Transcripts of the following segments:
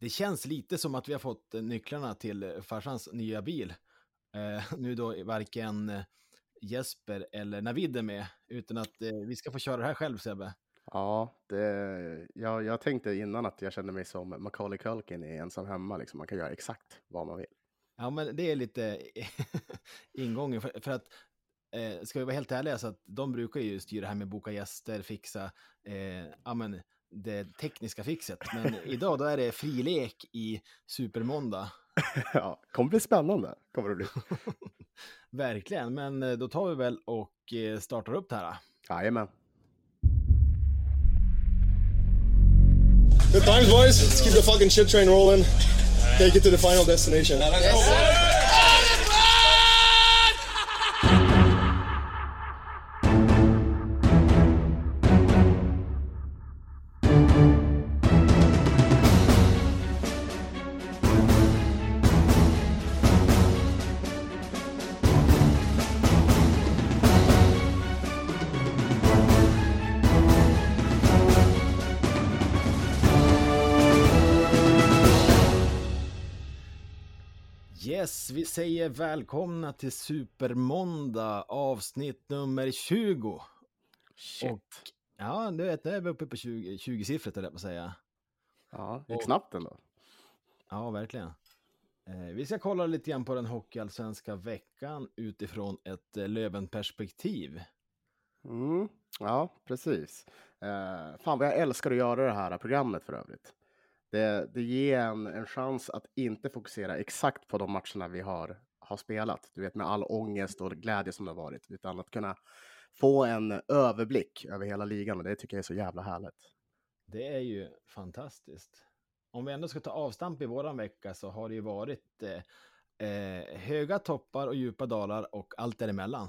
det känns lite som att vi har fått eh, nycklarna till eh, farsans nya bil. Eh, nu då varken eh, Jesper eller Navid är med, utan att eh, vi ska få köra det här själv Sebbe. Ja, det, jag, jag tänkte innan att jag kände mig som Macaulay Culkin i Ensam hemma. Liksom. Man kan göra exakt vad man vill. Ja, men det är lite ingången, för, för att eh, ska vi vara helt ärliga så att de brukar ju styra det här med boka gäster, fixa, eh, ja men det tekniska fixet. Men idag då är det fri lek i Supermåndag. ja, kommer bli spännande. Kommer det bli. Verkligen, men eh, då tar vi väl och eh, startar upp det här. Jajamän. Good times, boys. Let's keep the fucking shit train rolling. Take it to the final destination. Yes, vi säger välkomna till Supermåndag avsnitt nummer 20. Shit. Och ja, du vet, nu är vi uppe på 20, 20-siffrigt, höll jag på att säga. Ja, det Och- snabbt ändå. Ja, verkligen. Eh, vi ska kolla lite grann på den hockeyallsvenska veckan utifrån ett eh, Löven-perspektiv. Mm, ja, precis. Eh, fan vad jag älskar att göra det här programmet för övrigt. Det, det ger en, en chans att inte fokusera exakt på de matcherna vi har, har spelat. Du vet med all ångest och glädje som det har varit. Utan att kunna få en överblick över hela ligan och det tycker jag är så jävla härligt. Det är ju fantastiskt. Om vi ändå ska ta avstamp i våran vecka så har det ju varit eh, eh, höga toppar och djupa dalar och allt däremellan.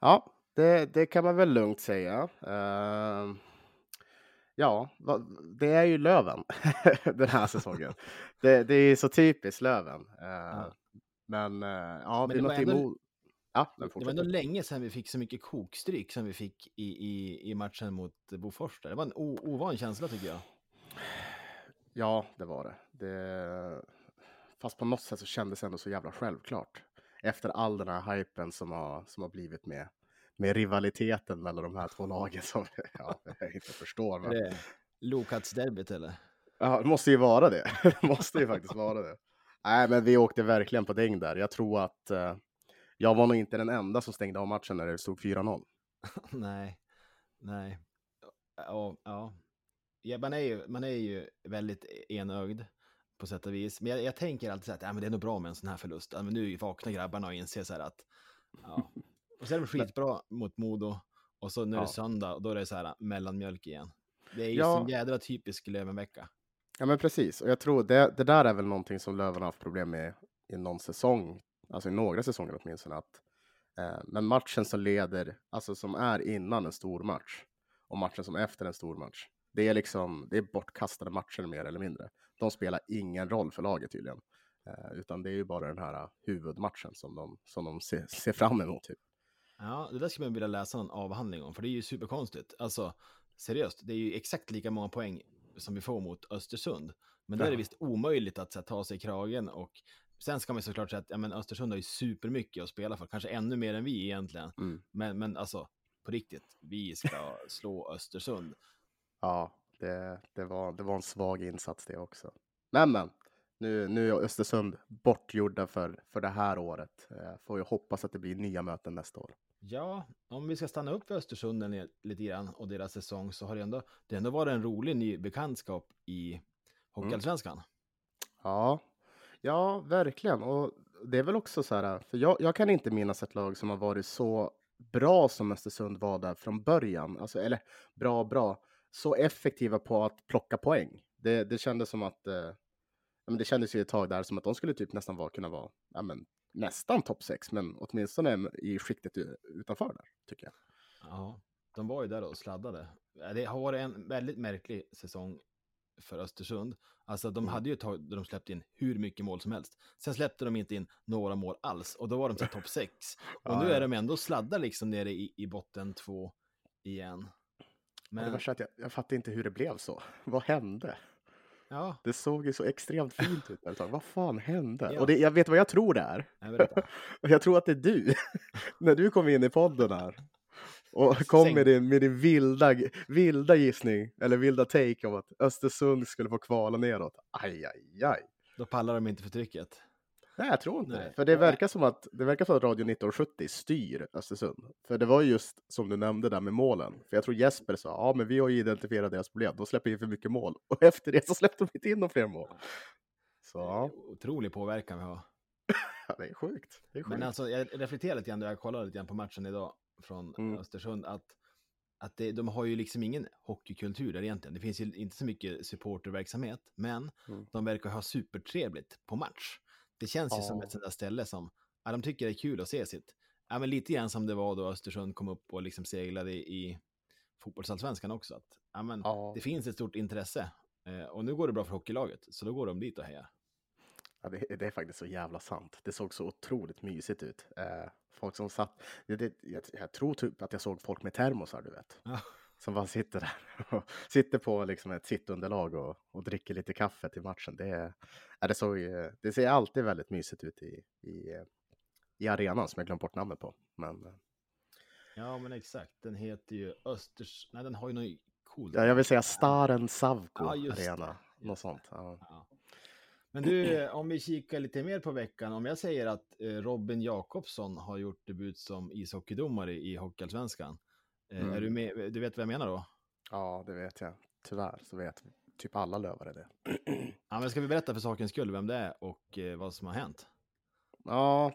Ja, det, det kan man väl lugnt säga. Eh, ja, det är ju Löven den här säsongen. det, det är så typiskt Löven. Eh, Ja. Men eh, ja, Men det var ändå-. Ja, Det var ändå länge sedan vi fick så mycket kokstryk som vi fick i, i, i matchen mot Bofors. där. Det var en o, ovan känsla tycker jag. Ja, det var det. det. Fast på något sätt så kändes det ändå så jävla självklart. Efter all den här hypen som har, som har blivit med, med rivaliteten mellan de här två lagen som ja, jag inte förstår. Men... det Lokats-derbyt eller? Ja, det måste ju vara det. Det måste ju faktiskt vara det. Nej, men vi åkte verkligen på däng där. Jag tror att eh, jag var nog inte den enda som stängde av matchen när det stod 4-0. nej, nej. Ja, ja. ja man, är ju, man är ju väldigt enögd på sätt och vis. Men jag, jag tänker alltid så att ja, men det är nog bra med en sån här förlust. Ja, men nu vaknar grabbarna och inser så här att... Ja. Och så är de skitbra mot Modo. Och så nu är det Ja. söndag och då är det så här mellanmjölk igen. Det är ju Ja. så jädra typisk Lövenvecka. Ja, men precis. Och jag tror det, det där är väl någonting som Löven har haft problem med i någon säsong, alltså i några säsonger åtminstone. Att, eh, men matchen som leder, alltså som är innan en stor match och matchen som är efter en stor match, det är liksom, det är bortkastade matcher mer eller mindre. De spelar ingen roll för laget tydligen. Eh, utan det är ju bara den här uh, huvudmatchen som de, som de ser, ser fram emot. Typ. Ja, det där skulle man vilja läsa någon avhandling om, för det är ju superkonstigt. Alltså, seriöst, det är ju exakt lika många poäng som vi får mot Östersund. Men då är det Ja. visst omöjligt att här, ta sig i kragen och sen ska man såklart säga att ja, men Östersund har ju supermycket att spela för, kanske ännu mer än vi egentligen. Mm. Men, men alltså, på riktigt, vi ska slå Östersund. Ja, det, det, var, det var en svag insats det också. Men men, nu, nu är Östersund bortgjorda för, för det här året. Eh, får ju hoppas att det blir nya möten nästa år. Ja, om vi ska stanna upp för Östersund lite grann och deras säsong så har det ändå, det ändå varit en rolig ny bekantskap i Hockeyallsvenskan. Ja, ja, verkligen. Och det är väl också så här, för jag, jag kan inte minnas ett lag som har varit så bra som Östersund var där från början. Alltså, eller bra, bra. Så effektiva på att plocka poäng. Det, det kändes som att, eh, men det kändes ju ett tag där som att de skulle typ nästan vara, kunna vara, ja, men, nästan topp 6, men åtminstone i skiktet utanför där, tycker jag. Ja, de var ju där och sladdade. Det har varit en väldigt märklig säsong för Östersund. Alltså de Mm. hade ju ett tag där de släppte in hur mycket mål som helst. Sen släppte de inte in några mål alls och då var de topp 6. Och Ja, nu är de ändå sladdar liksom nere i, i botten två igen. Men... Det var så att jag, jag fattar inte hur det blev så. Vad hände? Ja, Det såg ju så extremt fint ut. ett tag. Vad fan hände? Ja. Och det, jag vet vad jag tror det är. jag Jag tror att det är du. När du kom in i podden här. Och kom Säng. med din, med din vilda, vilda gissning, eller vilda take om att Östersund skulle få kvala neråt. Aj, aj, aj. Då pallar de inte för trycket. Nej, jag tror inte det. För det verkar som att det verkar som att Radio 1970 styr Östersund. För det var ju just som du nämnde där med målen. För jag tror Jesper sa, ja men vi har ju identifierat deras problem, de släpper in för mycket mål. Och efter det så släppte de inte in några fler mål. Så ja, Otrolig påverkan vi har. det är sjukt. Det är sjukt. Men alltså, jag reflekterar lite grann, jag kollade lite grann på matchen idag från Mm. Östersund, att, att det, de har ju liksom ingen hockeykultur där egentligen. Det finns ju inte så mycket supporterverksamhet, men Mm. de verkar ha supertrevligt på match. Det känns ju som Ja. ett sånt där ställe som, ja, de tycker det är kul att se sitt. Ja, men lite grann som det var då Östersund kom upp och liksom seglade i fotbollsallsvenskan också. Att, ja, men Ja. Det finns ett stort intresse. Eh, och nu går det bra för hockeylaget, så då går de dit och hejar. Ja, det, det är faktiskt så jävla sant. Det såg så otroligt mysigt ut. Eh, folk som satt, det, det, jag, jag tror typ att jag såg folk med termosar, du vet. Som bara sitter där och sitter på liksom ett sittunderlag och, och dricker lite kaffe till matchen. Det, är- det, såg, det ser alltid väldigt mysigt ut i, i, eh, i arenan som jag glömt bort namnet på. Men eh, Ja, men exakt. Den heter ju Östers... Nej, den har ju något coolt. ja, jag vill säga Staren Savko Ja, det. Arena. Just Något det. sånt. Ja. Ja. Men du, om vi kikar lite mer på veckan. Om jag säger att eh, Robin Jakobsson har gjort debut som ishockeydomare i Hockeyallsvenskan. Eh, Mm. Är du, med, du vet vad jag menar då? ja, det vet jag. Tyvärr så vet typ alla lövare det. Ja, men ska vi berätta för sakens skull vem det är och eh, vad som har hänt? Ja,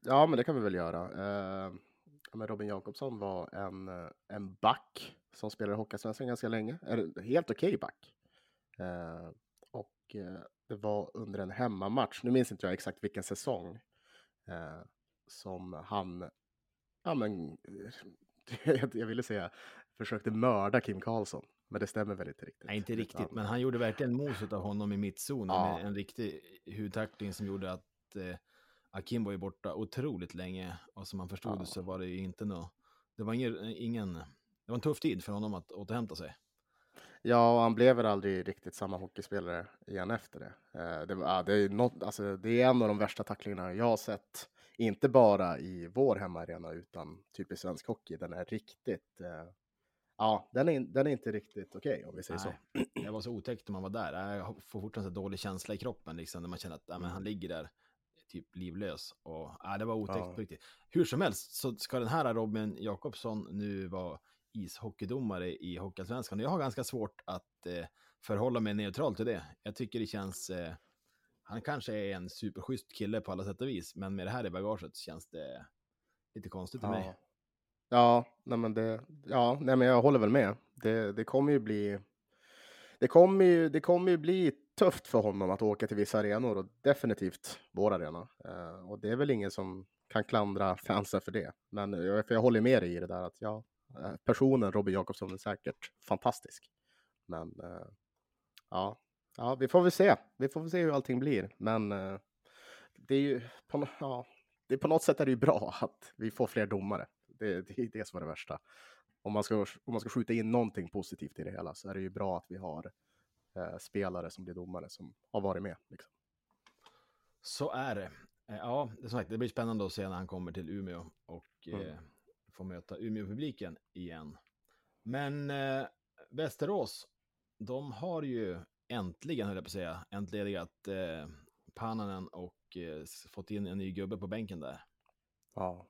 ja, men det kan vi väl göra. Eh, men Robin Jakobsson var en, eh, en back som spelade i Hockeyallsvenskan ganska länge. Eller helt okej back. Eh, och eh, det var under en hemmamatch, nu minns inte jag exakt vilken säsong, som han, ja men, jag, ville säga, försökte mörda Kim Karlsson. Men det stämmer väl inte riktigt. Nej, inte riktigt, Utan- men han gjorde verkligen mos av honom i mittzon. Ja. Med en riktig hudtackling som gjorde att eh, Akim var ju borta otroligt länge. Och som man förstod Ja. så var det ju inte något... Det var ingen, ingen... Det var en tuff tid för honom att återhämta sig. Ja, och han blev väl aldrig riktigt samma hockeyspelare igen efter det. Eh, det, var- ja, det, är något, alltså, det är en av de värsta tacklingarna jag har sett. Inte bara i vår hemmaarena utan typ i svensk hockey. Den är riktigt... Eh, ja, den är, den är inte riktigt okej om vi säger så. Nej, det var så otäckt när man var där. Jag får fortfarande så dålig känsla i kroppen, liksom, när man känner att ja, men han ligger där typ livlös. Och, ja, det var otäckt Ja. på riktigt. Hur som helst så ska den här Robin Jakobsson nu vara ishockeydomare i Hockeyallsvenskan. Jag har ganska svårt att eh, förhålla mig neutral till det. Jag tycker det känns... Eh, han kanske är en superschysst kille på alla sätt och vis, men med det här i bagaget känns det lite konstigt för mig. Ja, nej, men det, ja nej, men jag håller väl med. Det, det kommer ju bli... Det kommer ju, det kommer ju bli tufft för honom att åka till vissa arenor och definitivt vår arena. Uh, och det är väl ingen som kan klandra fansen för det. Men jag, för jag håller med dig i det där att ja, eh, personen Robin Jakobsson är säkert fantastisk. Men uh, ja, ja, vi får väl se. Vi får väl se hur allting blir. Men eh, det är ju på, ja, det på något sätt är det ju bra att vi får fler domare. Det, det är det som är det värsta. Om man, ska, om man ska skjuta in någonting positivt i det hela så är det ju bra att vi har eh, spelare som blir domare som har varit med. Liksom. Så är det. Eh, Ja, det, sagt, det blir spännande att se när han kommer till Umeå och Mm. eh, får möta Umeå-publiken igen. Men eh, Västerås, de har ju äntligen, höll jag på att säga, entledigat eh, Pannanen och eh, fått in en ny gubbe på bänken där. Ja.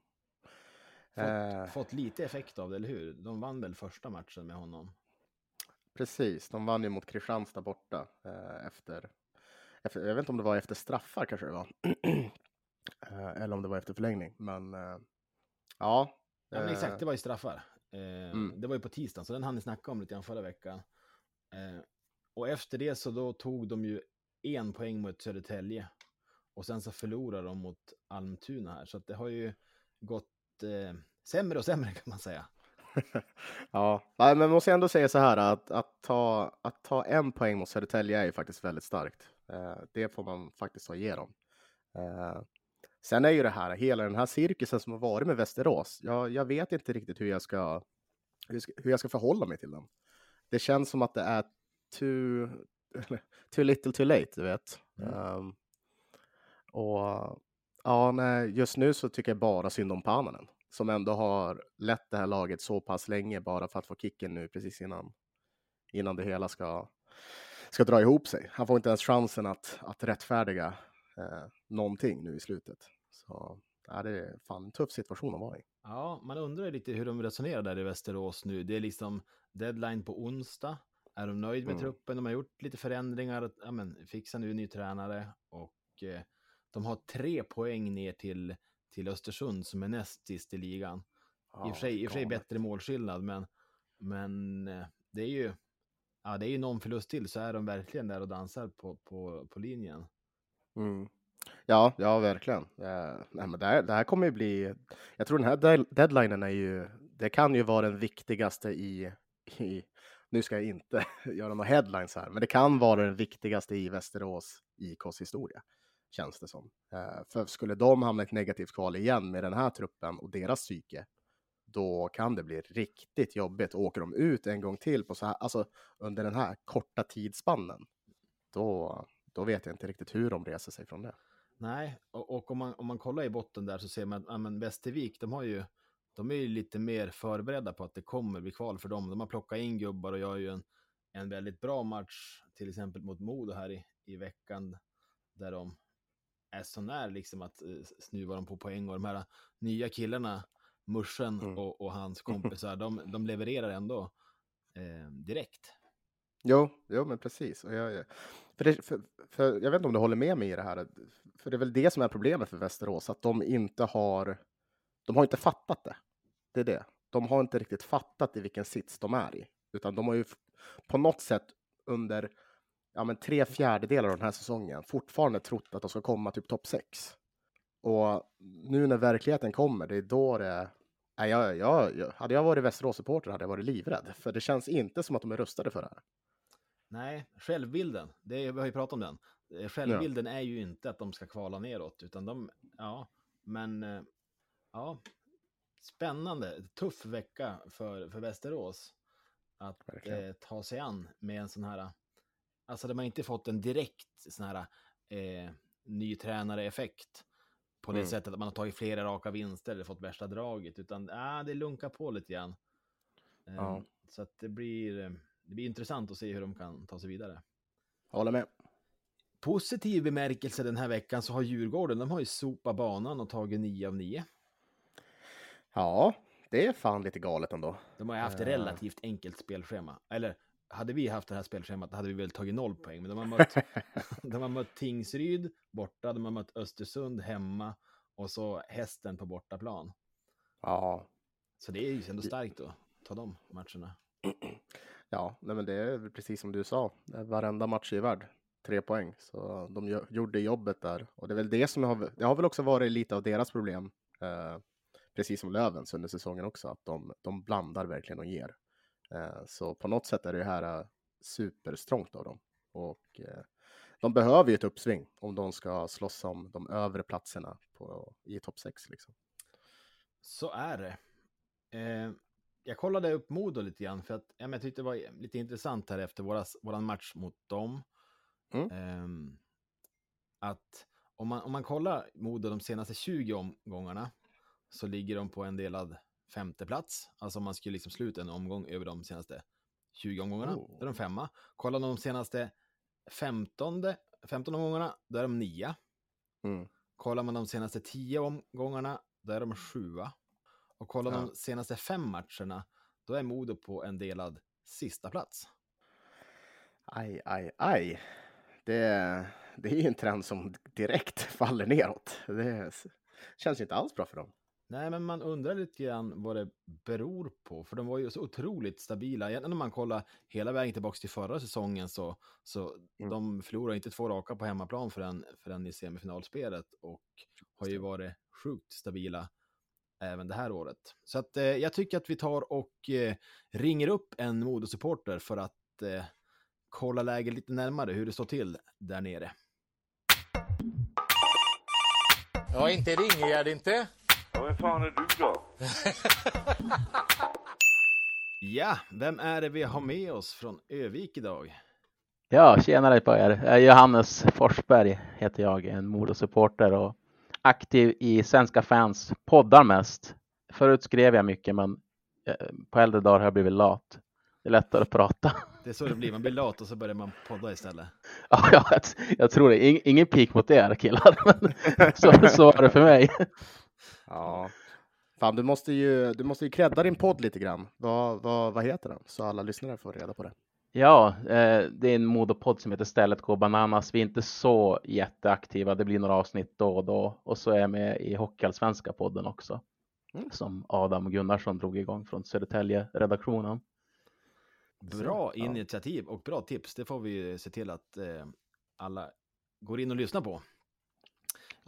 Fått, Eh, fått lite effekt av det, eller hur? De vann väl första matchen med honom? precis, de vann ju mot Kristianstad borta eh, efter, efter, jag vet inte om det var efter straffar kanske det var. eh, eller om det var efter förlängning, men eh, ja. Ja, men exakt, eh, det var ju straffar. Mm. Det var ju på tisdagen, så den hann ni snacka om lite grann förra veckan. Och efter det så då tog de ju en poäng mot Södertälje. Och sen så förlorade de mot Almtuna här, så att det har ju gått eh, sämre och sämre kan man säga. ja, Nej, men måste måste ändå säga så här att, att, ta, att ta en poäng mot Södertälje är ju faktiskt väldigt starkt. Eh, det får man faktiskt ta ge dem. Eh, sen är ju det här, hela den här cirkusen som har varit med Västerås. Jag, jag vet inte riktigt hur jag, ska, hur, jag ska, hur jag ska förhålla mig till den. Det känns som att det är too, too little too late, du vet. Mm. Um, och ja, nej, just nu så tycker jag bara synd om Pananen som ändå har lett det här laget så pass länge bara för att få kicken nu precis innan, innan det hela ska, ska dra ihop sig. Han får inte ens chansen att, att rättfärdiga eh, någonting nu i slutet. Så ja, det är fan en tuff situation att vara i. Ja, man undrar lite hur de resonerar där i Västerås nu. Det är liksom deadline på onsdag. Är de nöjda med mm. truppen? De har gjort lite förändringar. Ja, men, fixa nu ny tränare och eh, de har tre poäng ner till, till Östersund som är näst sist i ligan. Ja, I och för sig, i och för sig bättre målskillnad, men, men eh, det är ju ja, det är ju någon förlust till så är de verkligen där och dansar på, på, på linjen. Mm. Ja, ja, verkligen. Nej, men det, här, det här kommer ju bli. Jag tror den här deadlinen är ju. Det kan ju vara den viktigaste i. i nu ska jag inte göra några headlines här, men det kan vara den viktigaste i Västerås IKs historia känns det som. Eh, för skulle de hamna i ett negativt kval igen med den här truppen och deras psyke, då kan det bli riktigt jobbigt. Åker de ut en gång till på så här, alltså under den här korta tidsspannen, då, då vet jag inte riktigt hur de reser sig från det. Nej, och, och, om, man, om man kollar i botten där så ser man att ja, Västervik, de har ju de är ju lite mer förberedda på att det kommer bli kval för dem. De har plockat in gubbar och gör ju en, en väldigt bra match, till exempel mot Modo här i, i veckan, där de är så när liksom att uh, snuva dem på poäng och de här nya killarna, Mursen mm. och, och, hans kompisar, de, de levererar ändå eh, direkt. Jo, jo, men precis. Och jag, för, det, för, för, jag vet inte om du håller med mig i det här. För det är väl det som är problemet för Västerås, att de inte har. De har inte fattat det. Det är det. De har inte riktigt fattat i vilken sits de är i, utan de har ju på något sätt under ja, men tre fjärdedelar av den här säsongen fortfarande trott att de ska komma typ topp sex. Och nu när verkligheten kommer, det är då det Nej, jag, jag, jag, hade jag varit Västerås-supporter hade jag varit livrädd, för det känns inte som att de är rustade för det här. Nej, självbilden, det, vi har ju pratat om den. Eh, självbilden ja. är ju inte att de ska kvala neråt, utan de, ja, men eh, ja, spännande, tuff vecka för, för Västerås att eh, ta sig an med en sån här, alltså de har inte fått en direkt sån här eh, ny tränare-effekt på det mm. sättet att man har tagit flera raka vinster eller fått värsta draget, utan äh, det lunkar på lite grann. Ja. Eh, så att det blir, eh, det blir intressant att se hur de kan ta sig vidare. Håller med. Positiv bemärkelse den här veckan så har Djurgården, de har ju sopat banan och tagit 9 av 9. Ja, det är fan lite galet ändå. De har ju haft ett relativt enkelt spelschema. Eller hade vi haft det här spelschemat hade vi väl tagit noll poäng. Men de har mött, de har mött Tingsryd borta, de har mött Östersund hemma och så hästen på bortaplan. Ja. Så det är ju ändå starkt att ta de matcherna. Ja, nej men det är precis som du sa. Varenda match är värd tre poäng, så de gjorde jobbet där. Och det är väl det som har, det har väl också varit lite av deras problem, eh, precis som Lövens under säsongen också, att de, de blandar verkligen och ger. Eh, så på något sätt är det här eh, superstrångt av dem. Och eh, de behöver ju ett uppsving om de ska slåss om de övre platserna på, i topp 6. Liksom. Så är det. Eh, jag kollade upp Modo lite grann för att ja, jag tyckte det var lite intressant här efter våras, våran match mot dem. Mm. Eh, att om man, om man kollar Modo de senaste 20 omgångarna så ligger de på en delad femte plats. Alltså man skulle liksom sluta en omgång över de senaste 20 omgångarna, oh. då är de femma. Kollar de senaste 15, 15 omgångarna, då är de nia. Mm. Kollar man de senaste 10 omgångarna, då är de sjua. Och kollar ja. de senaste fem matcherna, då är Modo på en delad sista plats. Aj, aj, aj. Det, det är ju en trend som direkt faller neråt. Det känns inte alls bra för dem. Nej, men man undrar lite grann vad det beror på, för de var ju så otroligt stabila. Egentligen om man kollar hela vägen tillbaka till förra säsongen så, så mm. de förlorade inte två raka på hemmaplan förrän, förrän i semifinalspelet och har ju varit sjukt stabila även det här året. Så att eh, jag tycker att vi tar och eh, ringer upp en modosupporter för att eh, kolla läget lite närmare, hur det står till där nere. Ja, inte ringer jag inte. Ja, vem fan är du då? ja, vem är det vi har med oss från Övik idag? Ja, tjenare på er. Är Johannes Forsberg heter jag, en Modosupporter och aktiv i Svenska fans poddar mest. Förut skrev jag mycket, men eh, på äldre dagar har jag blivit lat. Det är lättare att prata. Det är så det blir, man blir lat och så börjar man podda istället. Ja, jag, jag tror det. Ing, ingen pik mot er killar, men så, så var det för mig. Ja. Fan, du måste ju, du måste ju credda din podd lite grann. Vad, vad, vad heter den? Så alla lyssnare får reda på det. Ja, eh, det är en modopodd som heter Stället går bananas. Vi är inte så jätteaktiva. Det blir några avsnitt då och då. Och så är jag med i Hockeyallsvenska podden också. Mm. Som Adam Gunnarsson drog igång från Södertälje-redaktionen. Bra initiativ och bra tips. Det får vi se till att eh, alla går in och lyssnar på.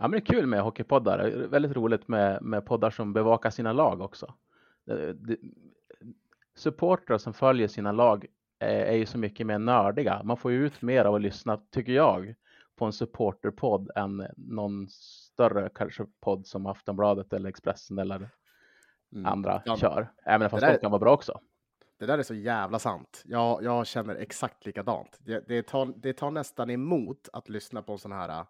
Ja, men det är kul med hockeypoddar. Det är Väldigt roligt med, med poddar som bevakar sina lag också. Supportrar som följer sina lag är, är ju så mycket mer nördiga. Man får ju ut mer av att lyssna, tycker jag, på en supporterpodd än någon större kanske podd som Aftonbladet eller Expressen eller Mm. andra Ja, kör. Även fast de kan vara bra också. Det där är så jävla sant. Jag, jag känner exakt likadant. Det, det, tar, det tar nästan emot att lyssna på en sån här,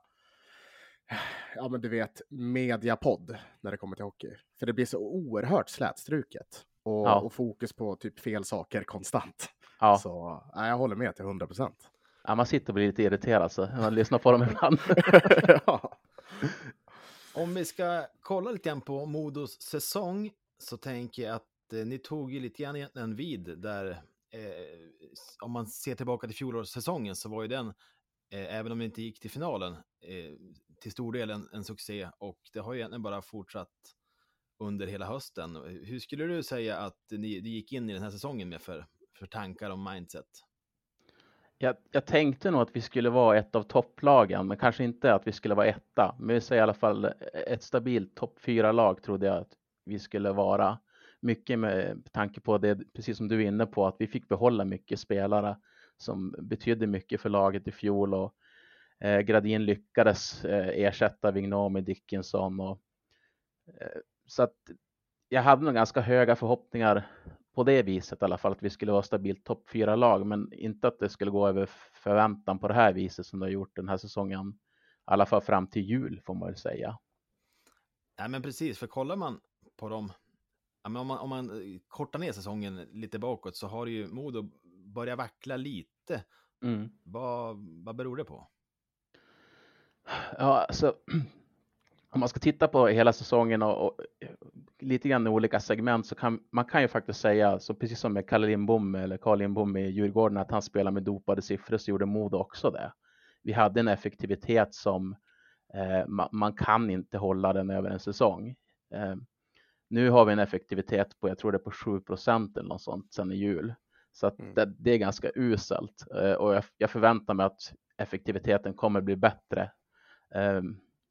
ja men du vet, mediapodd när det kommer till hockey. För det blir så oerhört slätstruket och, Ja. och fokus på typ fel saker konstant. Ja, Så nej, jag håller med till 100 procent. ja, man sitter och blir lite irriterad så när man lyssnar på dem ibland. ja. Om vi ska kolla lite grann på Modos säsong så tänker jag att eh, ni tog ju lite grann en vid där, eh, om man ser tillbaka till fjolårssäsongen så var ju den, eh, även om det inte gick till finalen, eh, till stor del en, en succé och det har ju egentligen bara fortsatt under hela hösten. Hur skulle du säga att ni, ni gick in i den här säsongen med för, för tankar om mindset? Jag, jag tänkte nog att vi skulle vara ett av topplagen, men kanske inte att vi skulle vara etta. Men vi säger i alla fall ett stabilt topp fyra lag trodde jag att vi skulle vara. Mycket med tanke på det, precis som du är inne på, att vi fick behålla mycket spelare som betydde mycket för laget i fjol och eh, Gradin lyckades eh, ersätta Vigneault med Dickinson och eh, så att jag hade nog ganska höga förhoppningar på det viset i alla fall att vi skulle vara stabilt topp fyra lag, men inte att det skulle gå över förväntan på det här viset som det har gjort den här säsongen. I alla fall fram till jul får man väl säga. Nej, men precis, för kollar man på dem, ja, men om, man, om man eh, kortar ner säsongen lite bakåt så har ju Modo börjat vackla lite. Mm. Vad, vad beror det på? Ja, alltså, om man ska titta på hela säsongen och, och lite grann i olika segment så kan man kan ju faktiskt säga, så precis som med Kalle Lindbom eller Carl Lindbom i Djurgården, att han spelar med dopade siffror så gjorde Modo också det. Vi hade en effektivitet som eh, man, man kan inte hålla den över en säsong. Eh, nu har vi en effektivitet på, jag tror det är på 7 procent eller något sånt sedan i jul. Så att Mm. det, det är ganska uselt eh, och jag, jag förväntar mig att effektiviteten kommer bli bättre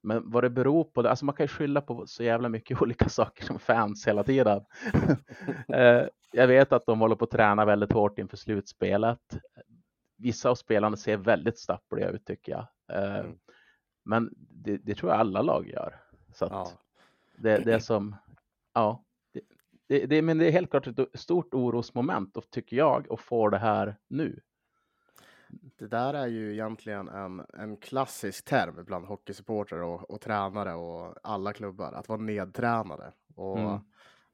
men vad det beror på, alltså man kan ju skylla på så jävla mycket olika saker som fans hela tiden. Eh, jag vet att de håller på att träna väldigt hårt inför slutspelet. Vissa av spelarna ser väldigt stappliga ut tycker jag. Eh, Mm. Men det, det tror jag alla lag gör. Så Ja. det, det är som, ja, det, det, men det är helt klart ett stort orosmoment och tycker jag att få det här nu. Det där är ju egentligen en, en klassisk term bland hockeysupportrar och, och tränare och alla klubbar, att vara nedtränade. Och Mm.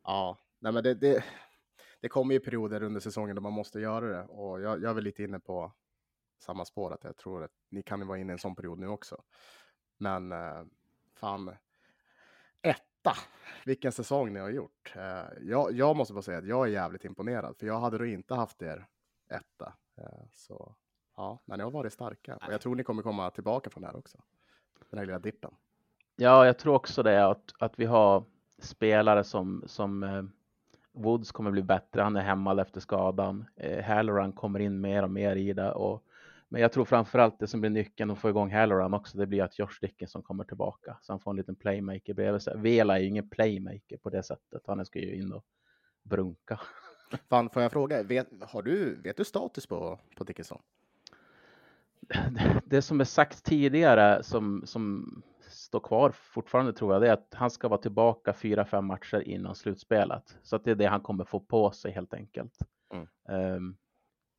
ja, nej men det, det, det kommer ju perioder under säsongen då man måste göra det och jag, jag är väl lite inne på samma spår att jag tror att ni kan ju vara inne i en sån period nu också. Men eh, fan, etta, vilken säsong ni har gjort. Eh, jag, jag måste bara säga att jag är jävligt imponerad, för jag hade då inte haft er etta. Eh, så Ja, men ni har varit starka och jag tror ni kommer komma tillbaka från det här också. Den här lilla dippen. Ja, jag tror också det att, att vi har spelare som, som eh, Woods kommer bli bättre. Han är hämmad efter skadan. Eh, Halloran kommer in mer och mer i det. Och, men jag tror framförallt det som blir nyckeln att få igång Halloran också, det blir att Josh Dickinson kommer tillbaka. Så han får en liten playmaker bredvid sig. Vela är ju ingen playmaker på det sättet. Han ska ju in och brunka. Fan, får jag fråga, vet, har du, vet du status på, på Dickinson? det som är sagt tidigare som, som står kvar fortfarande tror jag, det är att han ska vara tillbaka fyra, fem matcher innan slutspelet. Så att det är det han kommer få på sig helt enkelt. Mm. Ehm,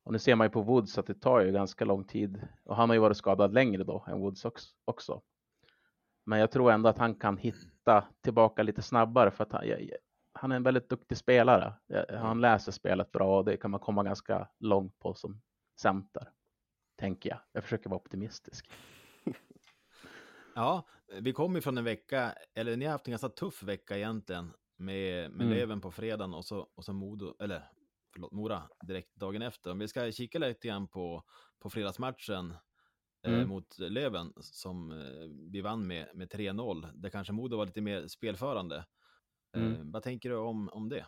Och nu ser man ju på Woods att det tar ju ganska lång tid och han har ju varit skadad längre då än Woods också. Men jag tror ändå att han kan hitta tillbaka lite snabbare för att han, han är en väldigt duktig spelare. Han läser spelet bra och det kan man komma ganska långt på som center. Tänker jag. Jag försöker vara optimistisk. Ja, vi kommer från en vecka, eller ni har haft en ganska tuff vecka egentligen med, med mm. Löven på fredagen och så, och så Modo, eller förlåt, Mora direkt dagen efter. Om vi ska kika lite grann på, på fredagsmatchen eh, mm. eh, mot Löven som eh, vi vann med, med 3-0, där kanske Modo var lite mer spelförande. Eh, mm. Vad tänker du om, om det?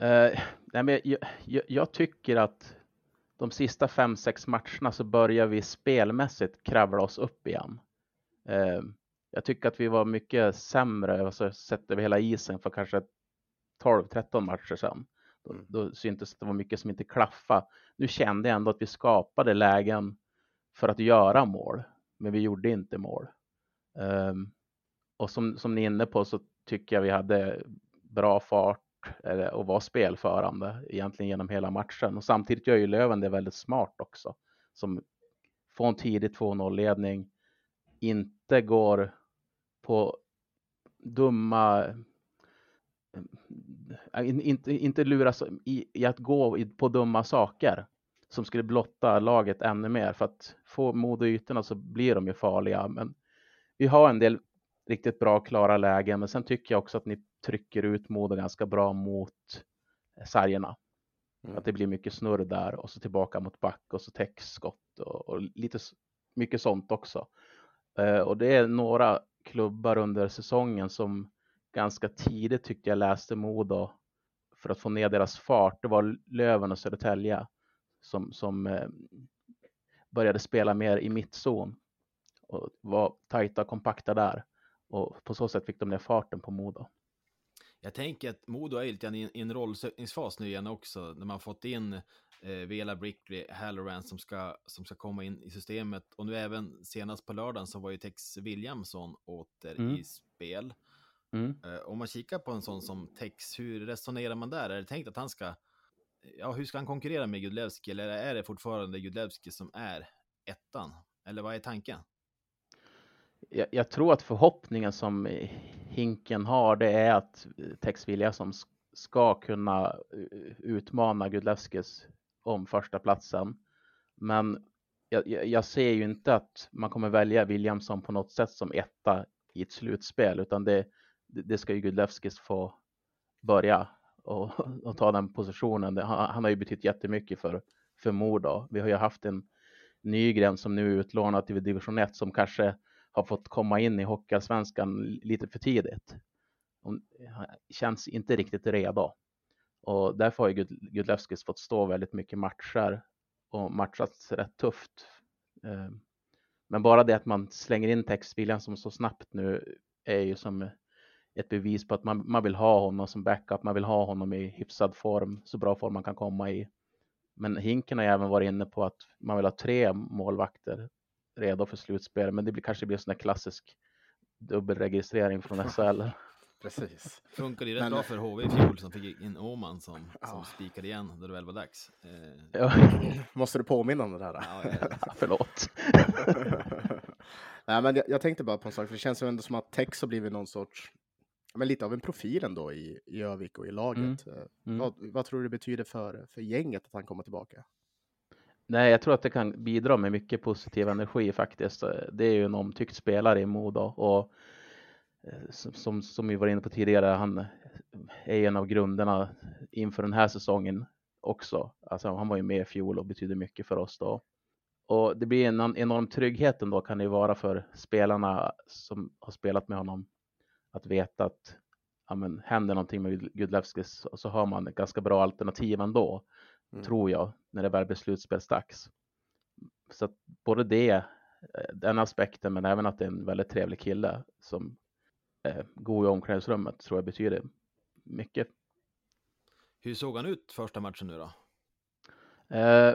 Uh, nej, men jag, jag, jag, tycker att de sista fem, sex matcherna så börjar vi spelmässigt kravla oss upp igen. Uh, jag tycker att vi var mycket sämre alltså, sett över hela isen för kanske 12-13 matcher sedan. Då, mm. då syntes det var mycket som inte klaffade. Nu kände jag ändå att vi skapade lägen för att göra mål, men vi gjorde inte mål. Um, och som, som ni är inne på så tycker jag vi hade bra fart och vara spelförande egentligen genom hela matchen. Och samtidigt gör ju Löven det väldigt smart också. Som får en tidig 2-0-ledning, inte går på dumma eh, inte, inte luras i, i att gå på dumma saker som skulle blotta laget ännu mer för att få mod och ytorna så blir de ju farliga. Men vi har en del riktigt bra klara lägen, men sen tycker jag också att ni trycker ut Modo ganska bra mot sargerna. Mm. Att det blir mycket snurr där och så tillbaka mot back och så täckskott och, och lite mycket sånt också. Uh, och det är några klubbar under säsongen som ganska tidigt tyckte jag läste Modo för att få ner deras fart. Det var Löven och Södertälje som, som eh, började spela mer i mittzon och var tajta och kompakta där. Och på så sätt fick de ner farten på Modo. Jag tänker att Modo är lite i en rollsökningsfas nu igen också, när man fått in eh, Vela Brickley, Halloran som ska, som ska komma in i systemet. Och nu även senast på lördagen så var ju Tex Williamson åter mm. i spel. Mm. Eh, om man kikar på en sån som Tex, hur resonerar man där? Är det tänkt att han ska, ja hur ska han konkurrera med Gudlevski? Eller är det fortfarande Gudlevski som är ettan? Eller vad är tanken? Jag, jag, tror att förhoppningen som Hinken har det är att Tex Williamson ska kunna eh, utmana Gudlevskis om första platsen. Men jag, jag, ser ju inte att man kommer välja Williamson på något sätt som etta i ett slutspel, utan det, det ska ju Gudlevskis få börja och, och ta den positionen. Han, han, har ju betytt jättemycket för, för Modo. Vi har ju haft en Nygren som nu är utlånad till division 1 som kanske har fått komma in i Hockeyallsvenskan lite för tidigt. Hon eh, känns inte riktigt redo. Och därför har ju Gudlevskis fått stå väldigt mycket matcher och matchats rätt tufft. Ehm, men bara det att man slänger in textviljan som så snabbt nu är ju som ett bevis på att man, man vill ha honom som backup. Man vill ha honom i hyfsad form, så bra form man kan komma i. Men Hinken har även varit inne på att man vill ha tre målvakter redo för slutspel. Men det blir, kanske blir en sån där klassisk dubbelregistrering från SHL. Precis. Funkar det rätt Men... bra för HV i fjol som fick in Åman som, ja. som spikade igen när det väl var dags. Eh... Ja. Måste du påminna om det där? Ja, ja. Förlåt. Nej, men jag, jag, tänkte bara på en sak, för det känns ju ändå som att Tex har blivit någon sorts, men lite av en profil ändå i, i Övik och i laget. Mm. Eh, mm. Vad, vad, tror du det betyder för, för gänget att han kommer tillbaka? Nej, jag tror att det kan bidra med mycket positiv energi faktiskt. Det är ju en omtyckt spelare i Modo och eh, som, som vi var inne på tidigare, han är en av grunderna inför den här säsongen också. Alltså, han var ju med i fjol och betydde mycket för oss då. Och det blir en enorm trygghet ändå kan det vara för spelarna som har spelat med honom att veta att ja, men, händer någonting med Gudlevskis så har man ett ganska bra alternativ ändå mm. tror jag, när det väl blir slutspelsdags. Så både det, eh, den aspekten, men även att det är en väldigt trevlig kille som är god i omklädningsrummet tror jag betyder mycket. Hur såg han ut första matchen nu då? Eh,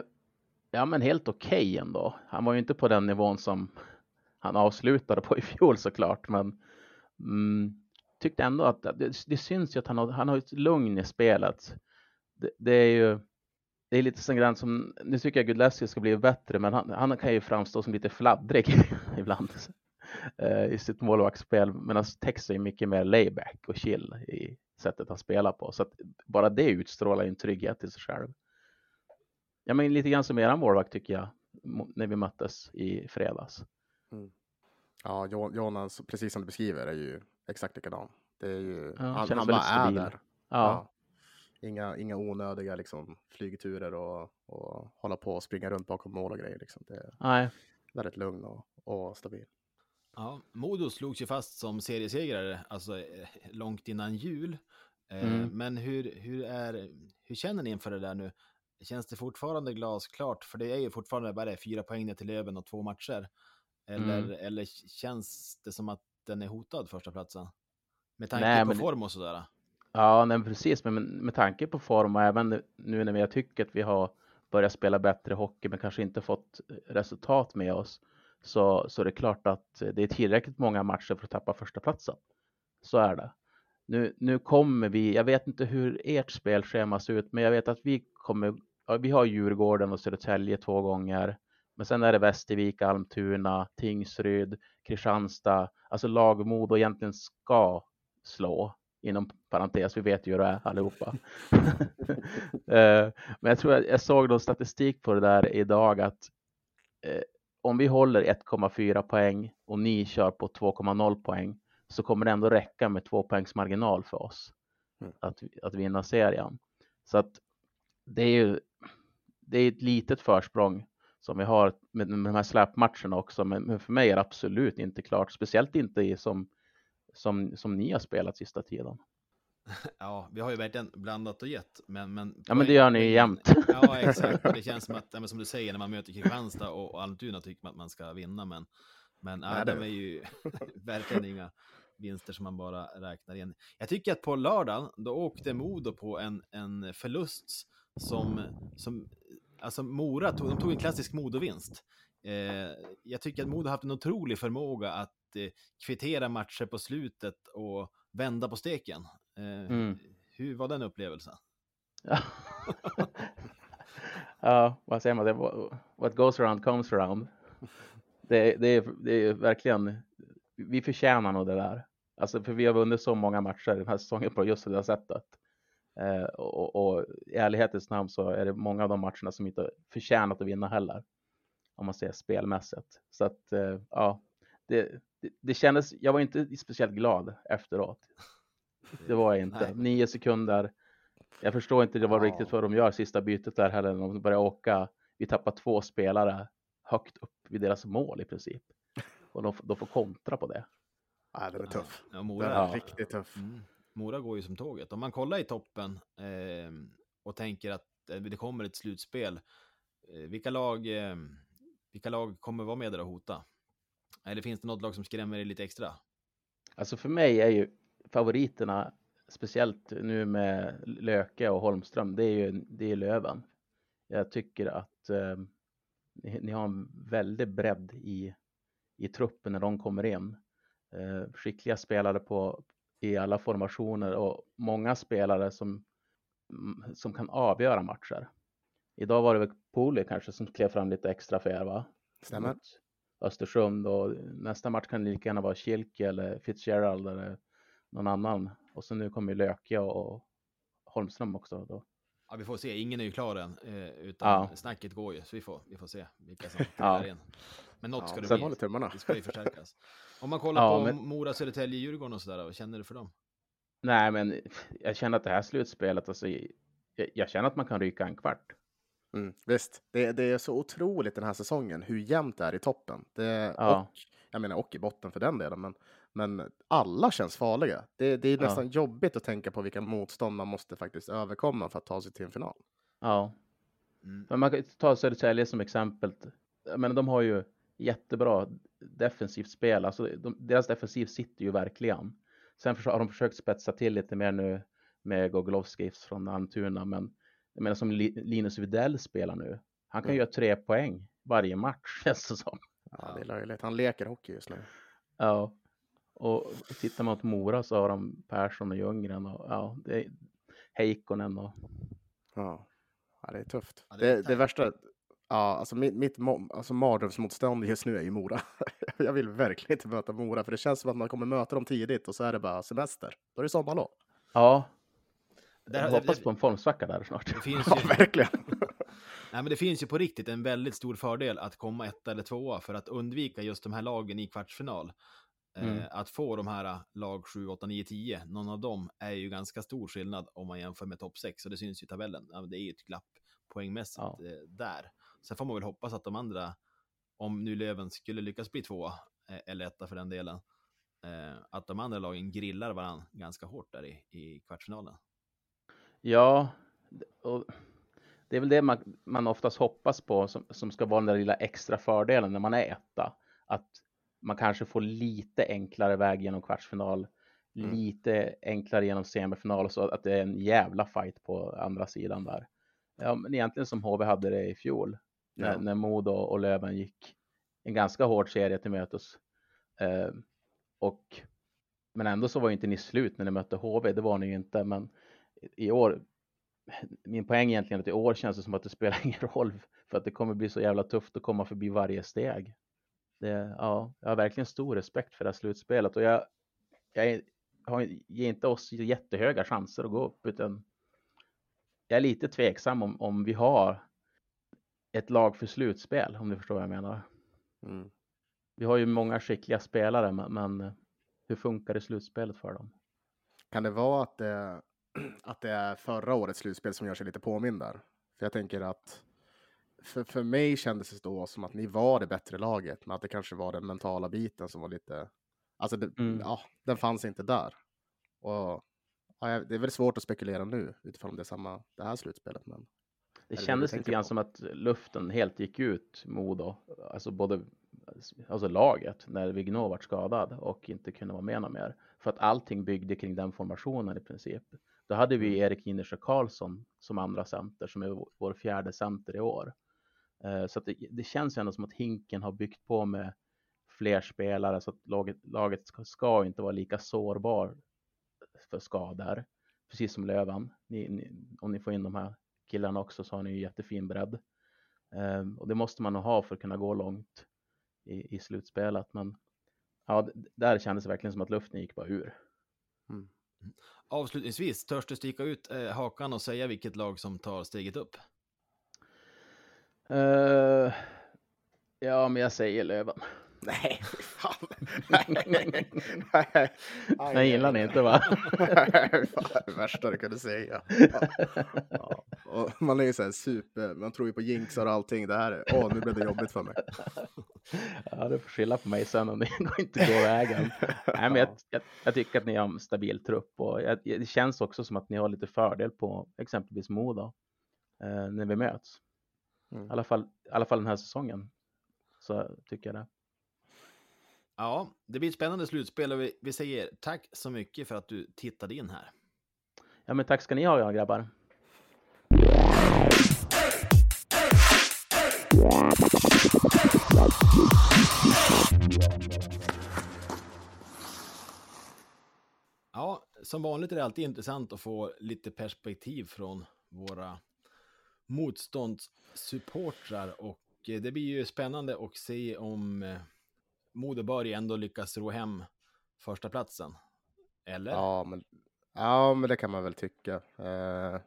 ja, men helt okej okay ändå. Han var ju inte på den nivån som han avslutade på i fjol såklart, men mm, tyckte ändå att det, det syns ju att han har, han har ett lugn i spelet. Det, det, är ju det är lite sån grann som, nu tycker jag Gudleski ska bli bättre, men han, han kan ju framstå som lite fladdrig ibland eh, i sitt målvaktsspel, medan Tex är mycket mer layback och chill i sättet han spelar på. Så bara det utstrålar en trygghet i sig själv. Ja, men lite grann som eran målvakt tycker jag, när vi möttes i fredags. Ja, Jo- Jonas, precis som du beskriver, är ju exakt likadan. Det är ju, Ja, han, han bara är där. Ja, Inga, inga onödiga liksom, flygturer och, och hålla på och springa runt bakom mål och grejer. Liksom. Det är nej, väldigt lugn och, och stabil. Ja, Modo slogs ju fast som seriesegrare, alltså eh, långt innan jul. Eh, Mm. Men hur, hur, är, hur känner ni inför det där nu? Känns det fortfarande glasklart? För det är ju fortfarande bara fyra poäng ner till Löven och två matcher. Eller, Mm. eller känns det som att den är hotad, första platsen? Med tanke Nej, på men- form och sådär. Ja, nej, precis. Men med, med tanke på form och även nu när vi tycker att vi har börjat spela bättre hockey men kanske inte fått resultat med oss så, så är det klart att det är tillräckligt många matcher för att tappa första platsen. Så är det. Nu, nu kommer vi, jag vet inte hur ert spelschema ser ut, men jag vet att vi kommer, ja, vi har Djurgården och Södertälje två gånger. Men sen är det Västervik, Almtuna, Tingsryd, Kristianstad, alltså lag Modo egentligen ska slå inom parentes, vi vet ju hur det är allihopa. Eh, Men jag tror att jag såg någon statistik på det där idag att eh, om vi håller 1,4 poäng och ni kör på 2,0 poäng så kommer det ändå räcka med två poängs marginal för oss Mm. att, att vinna serien. Så att det är ju det är ett litet försprång som vi har med, med de här släpmatcherna också, men, men för mig är det absolut inte klart, speciellt inte i som, som, som ni har spelat sista tiden. Ja, vi har ju verkligen blandat och gett. Men, men Ja, men det gör ni ju jämt. Ja, exakt. Det känns som att, ja, men som du säger, när man möter Kristianstad och, och Almtuna tycker man att man ska vinna, men, men nej, Nej, det- de är ju verkligen inga vinster som man bara räknar in. Jag tycker att på lördagen, då åkte Modo på en, en förlust som, som alltså Mora tog, de tog en klassisk Modovinst. Eh, jag tycker att Modo har haft en otrolig förmåga att eh, kvittera matcher på slutet och vända på steken. Eh, Mm. Hur var den upplevelsen? Ja. ja, vad säger man? Det, what goes around comes around. Det, det, är, det är verkligen, vi förtjänar nog det där. Alltså, för vi har vunnit så många matcher den här säsongen på just det där sättet. Eh, och, och i ärlighetens namn så är det många av de matcherna som inte förtjänat att vinna heller. Om man ser spelmässigt. Så att, eh, ja, det, det, det kändes, jag var inte speciellt glad efteråt. Det var jag inte. Nej. Nio sekunder. Jag förstår inte det var Ja. riktigt vad de gör sista bytet där heller. De börjar åka. Vi tappar två spelare högt upp vid deras mål i princip. Och de, de får kontra på det. Nej, den är tuff. Ja, Den Mora, är Ja. riktigt tuff. Mm. Mora går ju som tåget. Om man kollar i toppen eh, och tänker att eh, det kommer ett slutspel, eh, vilka, lag, eh, vilka lag kommer vara med där och hota? Eller finns det något lag som skrämmer er lite extra? Alltså för mig är ju favoriterna, speciellt nu med Löke och Holmström, det är ju det är Löven. Jag tycker att eh, ni, ni har en väldig bredd i, i truppen när de kommer in. Eh, skickliga spelare på, i alla formationer och många spelare som, mm, som kan avgöra matcher. Idag var det väl Poli kanske som klev fram lite extra för er va? Stämmer. Mot Östersund och nästa match kan det lika gärna vara Kilke eller Fitzgerald eller någon annan. Och så nu kommer ju Löke och Holmström också. Då. Ja, vi får se. Ingen är ju klar än, eh, utan Ja. snacket går ju, så vi får, vi får se vilka som Ja. trillar in. Men något ska Ja, det sen bli. håller tummarna. Det ska ju förstärkas. Om man kollar Ja, på men- Mora, Södertälje, Djurgården och sådär, vad känner du för dem? Nej, men jag känner att det här slutspelet, alltså, jag, jag känner att man kan ryka en kvart. Mm, visst, det, det är så otroligt den här säsongen hur jämnt det är i toppen. Det, Ja. och, jag menar, och i botten för den delen, men, men alla känns farliga. Det, det är Ja. nästan jobbigt att tänka på vilka motstånd man måste faktiskt överkomma för att ta sig till en final. Ja, Mm. men man kan ta Södertälje som exempel. Menar, de har ju jättebra defensivt spel. Alltså, de, deras defensiv sitter ju verkligen. Sen har de försökt spetsa till lite mer nu med Gogolovskis från Almtuna, men jag menar som Li- Linus Widell spelar nu. Han kan Mm. göra tre poäng varje match känns det som. Ja, det är löjligt. Han leker hockey just nu. Ja, och tittar man på Mora så har de Persson och Ljunggren och ja, det är Heikkonen och Ja. Ja, det är tufft. Ja, det är det, det, värsta, ja, alltså mitt, mitt alltså mardrömsmotstånd just nu är ju Mora. jag vill verkligen inte möta Mora, för det känns som att man kommer möta dem tidigt och så är det bara semester. Då är det sommarlov. Ja, Det, jag hoppas på en formsvacka där snart. det, finns Ja, ju, verkligen. nej, men det finns ju på riktigt en väldigt stor fördel att komma etta eller tvåa för att undvika just de här lagen i kvartsfinal. Mm. Eh, att få de här eh, lag 7, 8, 9, 10, någon av dem är ju ganska stor skillnad om man jämför med topp 6 och det syns ju i tabellen. Ja, det är ju ett glapp poängmässigt Ja. eh, där. Sen får man väl hoppas att de andra, om nu Löven skulle lyckas bli tvåa, eh, eller etta för den delen, eh, att de andra lagen grillar varandra ganska hårt där i, i kvartsfinalen. Ja, och det är väl det man, man oftast hoppas på som, som ska vara den där lilla extra fördelen när man är etta. Att man kanske får lite enklare väg genom kvartsfinal, Mm. lite enklare genom semifinal så att det är en jävla fight på andra sidan där. Ja, men egentligen som HV hade det i fjol när, Ja. när Modo och Löven gick en ganska hård serie till mötes. Eh, och, men ändå så var ju inte ni slut när ni mötte HV, det var ni ju inte. Men i år, min poäng egentligen att i år känns det som att det spelar ingen roll för att det kommer bli så jävla tufft att komma förbi varje steg. Det, ja, jag har verkligen stor respekt för det här slutspelet och jag, jag har, ger inte oss jättehöga chanser att gå upp utan jag är lite tveksam om, om vi har ett lag för slutspel om du förstår vad jag menar. Mm. Vi har ju många skickliga spelare men, men hur funkar det slutspelet för dem? Kan det vara att det, att det är förra årets slutspel som gör sig lite påmind där? För jag tänker att för, för mig kändes det då som att ni var det bättre laget, men att det kanske var den mentala biten som var lite, alltså det, Mm. ja, den fanns inte där. Och ja, det är väl svårt att spekulera nu utifrån om det är samma det här slutspelet, men Det kändes lite grann på? som att luften helt gick ut Modo, alltså både alltså laget när Vigneault vart skadad och inte kunde vara med någon mer. För att allting byggde kring den formationen i princip. Då hade vi Erik Ginesjö Karlsson som andra center som är vår- fjärde center i år. Eh, Så det, det känns ju ändå som att Hinken har byggt på med fler spelare så att laget, laget ska, ska inte vara lika sårbar för skador. Precis som Löven. Ni, ni, om ni får in de här killarna också så har ni ju jättefin bredd. Ehm, och det måste man nog ha för att kunna gå långt i, i slutspelet. Men ja, där kändes det verkligen som att luften gick bara ur. Avslutningsvis, törs du sticka ut eh, hakan och säga vilket lag som tar steget upp? Uh, ja, men jag säger Löven nej, fan. nej, nej. Jag gillar ni inte va? Det värsta du kunde säga. Ja. Ja. Och man är ju så här super, man tror ju på jinxar och allting. Det här är, åh, nu blev det jobbigt för mig. Ja, du får skylla på mig sen om det inte går vägen. Nej, men jag, jag, jag tycker att ni har en stabil trupp och jag, det känns också som att ni har lite fördel på exempelvis Modo eh, när vi möts. Mm. I, alla fall, I alla fall den här säsongen. Så tycker jag det. Ja, det blir ett spännande slutspel och vi, vi säger tack så mycket för att du tittade in här. Ja, men tack ska ni ha, ja, grabbar. Ja, som vanligt är det alltid intressant att få lite perspektiv från våra motståndssupportrar och eh, det blir ju spännande att se om eh, Modeborg ändå lyckas ro hem första platsen. Eller? Ja, men, ja, men det kan man väl tycka. Eh,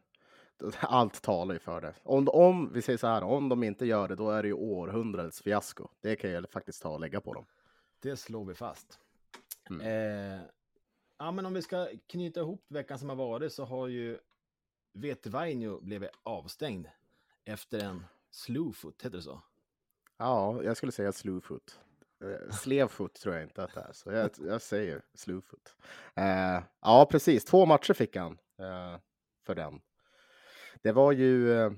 allt talar ju för det. Om, om vi säger så här, om de inte gör det, då är det ju århundradets fiasko. Det kan jag faktiskt ta och lägga på dem. Det slår vi fast. Mm. Eh, ja, men om vi ska knyta ihop veckan som har varit så har ju Vetevainio blivit avstängd efter en slowfoot, heter det så? Ja, jag skulle säga slewfoot. Eh, Slevfoot tror jag inte att det är, så jag, jag säger slewfoot. Eh, ja, precis. Två matcher fick han eh, för den. Det var ju... Eh,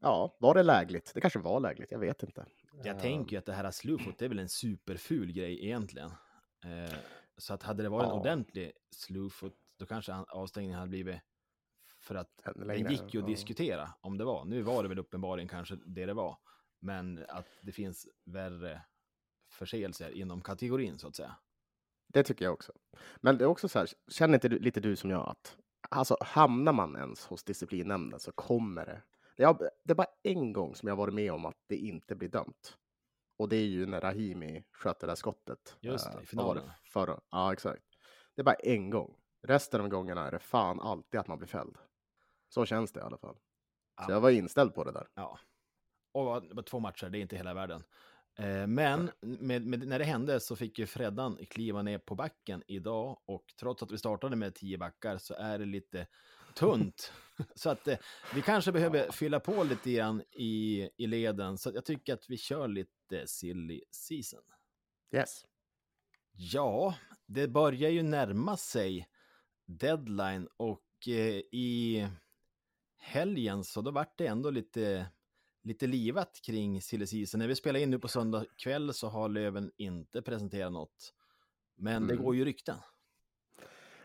ja, var det lägligt? Det kanske var lägligt, jag vet inte. Jag tänker ju att det här slowfoot det är väl en superful grej egentligen. Eh, så att hade det varit en Ja. ordentlig slowfoot då kanske avstängningen hade blivit för att det gick ju att diskutera om det var. Nu var det väl uppenbarligen kanske det det var. Men att det finns värre förseelser inom kategorin så att säga. Det tycker jag också. Men det är också så här, känner inte du, lite du som jag att alltså hamnar man ens hos disciplinnämnden så kommer det. Är, det är bara en gång som jag varit med om att det inte blir dömt. Och det är ju när Rahimi sköt det där skottet. Just det, eh, i vad finalen. Förra. Ja, exakt. Det är bara en gång. Resten av gångerna är det fan alltid att man blir fälld. Så känns det i alla fall. Så Ja. jag var inställd på det där. Ja. Och två matcher, det är inte hela världen. Eh, Men med, med, när det hände så fick ju Freddan kliva ner på backen idag och trots att vi startade med tio backar så är det lite tunt. så att eh, vi kanske behöver fylla på lite grann i, i leden. Så jag tycker att vi kör lite silly season. Yes. Ja, det börjar ju närma sig deadline och eh, i helgen så då vart det ändå lite, lite livat kring silly season. När vi spelar in nu på söndag kväll så har Löven inte presenterat något. Men det Mm. går ju rykten.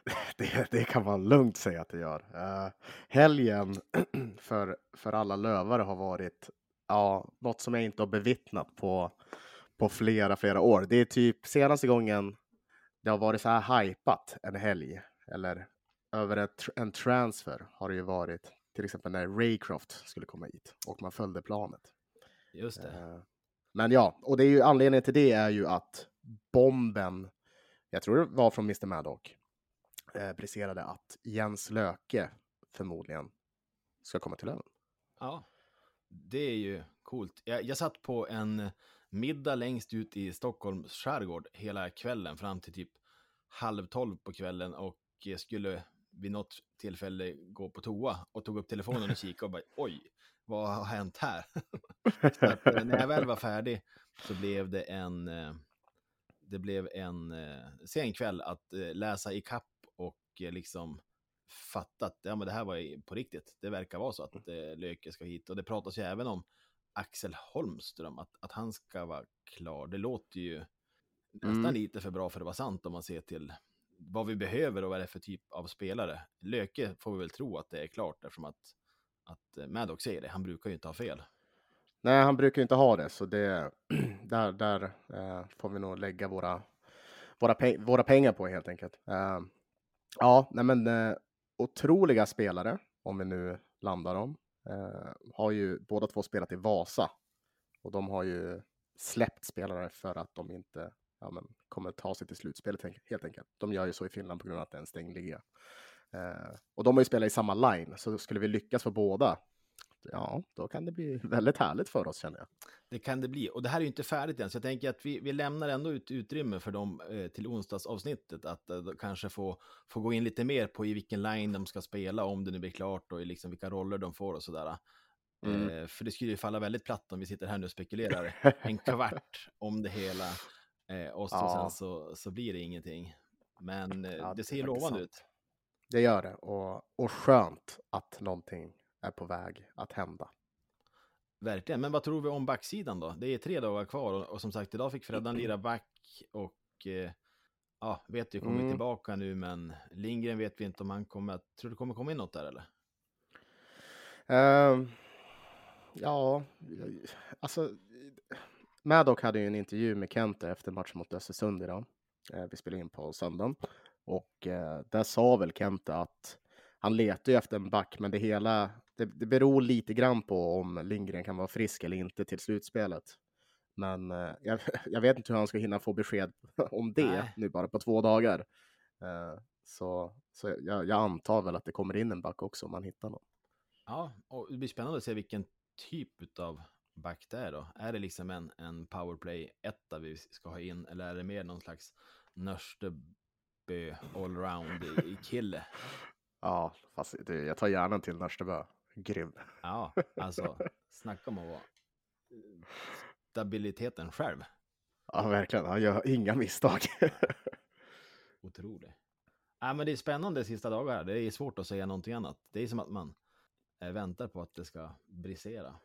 Det, det kan man lugnt säga att det gör. Uh, helgen för, för alla lövare har varit ja, något som jag inte har bevittnat på, på flera, flera år. Det är typ senaste gången det har varit så här hypat en helg eller över ett, en transfer har det ju varit till exempel när Raycroft skulle komma hit och man följde planet. Just det. Eh, Men ja, och det är ju anledningen till det är ju att bomben, jag tror det var från Mr. Maddock, eh, briserade att Jens Löke förmodligen ska komma till Löven. Ja, det är ju coolt. Jag, jag satt på en middag längst ut i Stockholms skärgård hela kvällen fram till typ halv tolv på kvällen och skulle vid något tillfälle gå på toa och tog upp telefonen och kikade och bara oj, vad har hänt här? Att, eh, när jag väl var färdig så blev det en, eh, det blev en eh, sen kväll att läsa i kapp och liksom fatta att ja, men det här var på riktigt. Det verkar vara så att eh, Löke ska hit och det pratas ju även om Axel Holmström, att, att han ska vara klar. Det låter ju nästan Mm. lite för bra för att vara sant om man ser till vad vi behöver och vad det är för typ av spelare. Löke får vi väl tro att det är klart eftersom att, att eh, Maddox säger det. Han brukar ju inte ha fel. Nej, han brukar ju inte ha det, så det, där, där eh, får vi nog lägga våra, våra, pe- våra pengar på helt enkelt. Eh, ja, nej men eh, otroliga spelare, om vi nu landar dem, eh, har ju båda två spelat i Vasa och de har ju släppt spelare för att de inte ja, men, kommer ta sig till slutspelet helt- enkelt. De gör ju så i Finland på grund av att det är en stängd liga. Eh, och de har ju spelat i samma line, så skulle vi lyckas för båda, ja, då kan det bli väldigt härligt för oss känner jag. Det kan det bli. Och det här är ju inte färdigt än, så jag tänker att vi, vi lämnar ändå ut utrymme för dem eh, till onsdagsavsnittet. Att eh, kanske få, få gå in lite mer på i vilken line de ska spela, om det nu blir klart och liksom vilka roller de får och sådär. Mm. Eh, för det skulle ju falla väldigt platt om vi sitter här nu och spekulerar en kvart om det hela. Eh, och så, Ja. sen så, så blir det ingenting. Men eh, Ja, det det ser faktiskt lovande sant. ut. Det gör det och, och skönt att någonting är på väg att hända. Verkligen. Men vad tror vi om backsidan då? Det är tre dagar kvar och, och som sagt, idag fick Freddan lira back och eh, ja, vet ju kommer Mm. tillbaka nu, men Lindgren vet vi inte om han kommer tror du kommer komma in något där eller? Ehm, ja, alltså. Maddock hade ju en intervju med Kente efter matchen mot Östersund idag. Eh, vi spelade in på söndagen och eh, där sa väl Kente att han letar ju efter en back, men det hela det, det beror lite grann på om Lindgren kan vara frisk eller inte till slutspelet. Men eh, jag, jag vet inte hur han ska hinna få besked om det Nej. nu bara på två dagar. Eh, så så jag, jag antar väl att det kommer in en back också om man hittar någon. Ja, och det blir spännande att se vilken typ av back det är då. Är det liksom en, en powerplay etta vi ska ha in, eller är det mer någon slags Nörstebö allround i, i kille? Ja, fast det, jag tar gärna till Nörstebö. Grym. Ja, alltså snacka om att vara stabiliteten själv. Ja, verkligen. Han gör inga misstag. Otrolig. Ja, men det är spännande sista dagar. Det är svårt att säga någonting annat. Det är som att man eh, väntar på att det ska brisera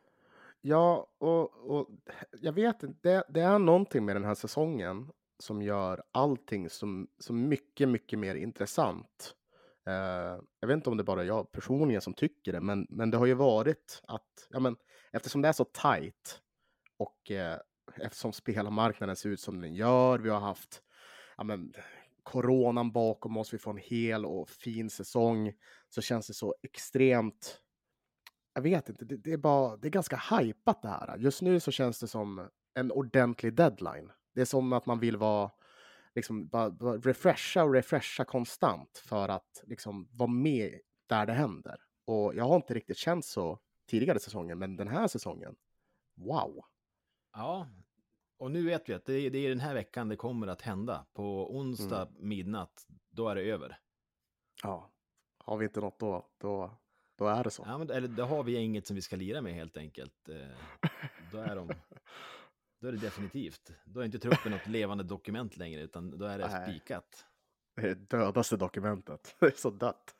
ja, och, och jag vet inte. Det, det är någonting med den här säsongen som gör allting som, mycket, mycket mer intressant. Eh, jag vet inte om det bara är jag personligen som tycker det, men, men det har ju varit att, ja men, eftersom det är så tajt och eh, eftersom spelarmarknaden ser ut som den gör, vi har haft ja, men, coronan bakom oss, vi får en hel och fin säsong, så känns det så extremt jag vet inte, det, det, är bara, det är ganska hypat det här. Just nu så känns det som en ordentlig deadline. Det är som att man vill vara, liksom, bara, bara refresha och refresha konstant för att liksom vara med där det händer. Och jag har inte riktigt känt så tidigare säsonger, men den här säsongen, wow. Ja, och nu vet vi att det är, det är den här veckan det kommer att hända. På onsdag Mm. midnatt, då är det över. Ja, har vi inte något då, då, då är det så. Ja, men, eller då har vi inget som vi ska lira med helt enkelt. Eh, Då är, de, då är det definitivt. Då är inte truppen något levande dokument längre, utan då är det Nej. spikat. Det är dödaste dokumentet. Det är så dött.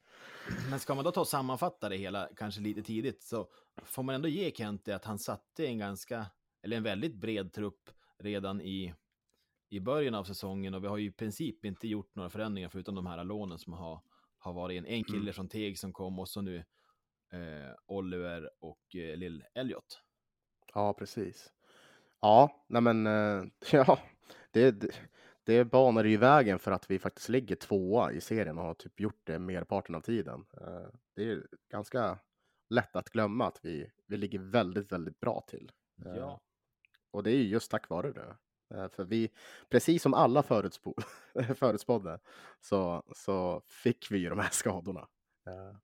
Men ska man då ta och sammanfatta det hela, kanske lite tidigt, så får man ändå ge Kent att han satte en ganska, eller en väldigt bred trupp redan i, i början av säsongen och vi har ju i princip inte gjort några förändringar förutom de här lånen som har, har varit en, en kille Mm. från Teg som kom och så nu eh, Oliver och eh, Lill Elliot. Ja, precis. Ja, nej men eh, ja, det, det, det banar ju vägen för att vi faktiskt ligger tvåa i serien och har typ gjort det merparten av tiden. Eh, Det är ganska lätt att glömma att vi, vi ligger väldigt, väldigt bra till. Eh, Ja, Och det är ju just tack vare det. Eh, För vi, precis som alla förutspå, förutspådde, så, så fick vi ju de här skadorna eh,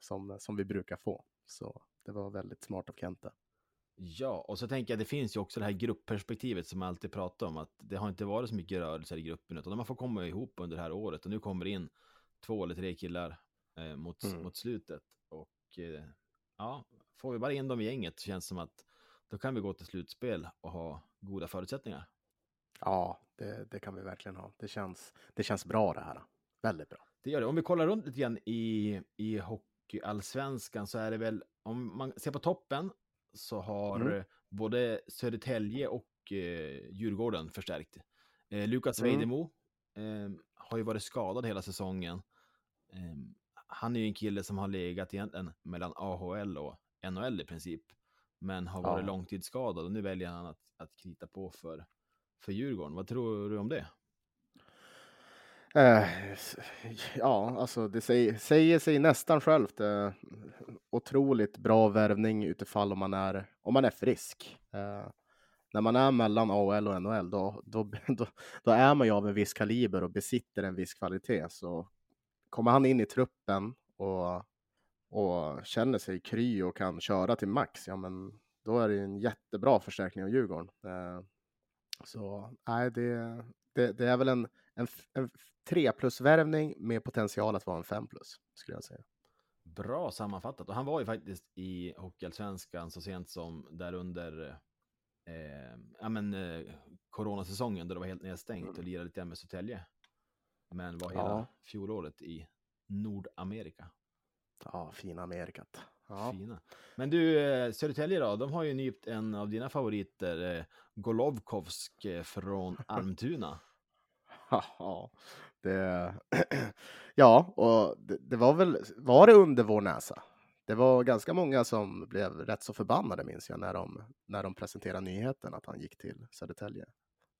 som, som vi brukar få. Så det var väldigt smart av Kente. ja, och så tänker jag det finns ju också det här gruppperspektivet som jag alltid pratar om, att det har inte varit så mycket rörelser i gruppen, utan har fått komma ihop under det här året och nu kommer det in två eller tre killar eh, mot, Mm. mot slutet. Och eh, ja, får vi bara in dem i gänget så känns det som att då kan vi gå till slutspel och ha goda förutsättningar. Ja, det, det kan vi verkligen ha. Det känns, det känns bra det här. Väldigt bra. Det gör det. Om vi kollar runt lite grann i, i hockeyallsvenskan så är det väl, om man ser på toppen så har Mm. både Södertälje och eh, Djurgården förstärkt. Eh, Lukas Mm. Vejdemo eh, har ju varit skadad hela säsongen. Eh, han är ju en kille som har legat egentligen mellan AHL och NHL i princip, men har varit Ja. långtidsskadad och nu väljer han att, att krita på för, för Djurgården. Vad tror du om det? Eh, ja, alltså det säger, säger sig nästan självt. Eh, otroligt bra värvning utifall om man är, om man är frisk. Eh, när man är mellan AHL och NHL, då, då, då, då är man ju av en viss kaliber och besitter en viss kvalitet. Så kommer han in i truppen och, och känner sig kry och kan köra till max, ja men då är det en jättebra förstärkning av Djurgården. Eh, så nej, det, det, det är väl en, en, en f- tre plus-värvning med potential att vara en fem plus, skulle jag säga. Bra sammanfattat. Och han var ju faktiskt i Hockeyallsvenskan så sent som där under eh, ja, men, eh, coronasäsongen då det var helt nedstängt och lirade lite med Södertälje. Men var hela Ja. fjolåret i Nordamerika. Ja, fina Amerikat. Ja. Fina. Men du, eh, Södertälje då, de har ju nypt en av dina favoriter, eh, Golovkovsk eh, från Almtuna. Ja, det, ja, och det, det var väl, var det under vår näsa? Det var ganska många som blev rätt så förbannade minns jag när de, när de presenterade nyheten att han gick till Södertälje.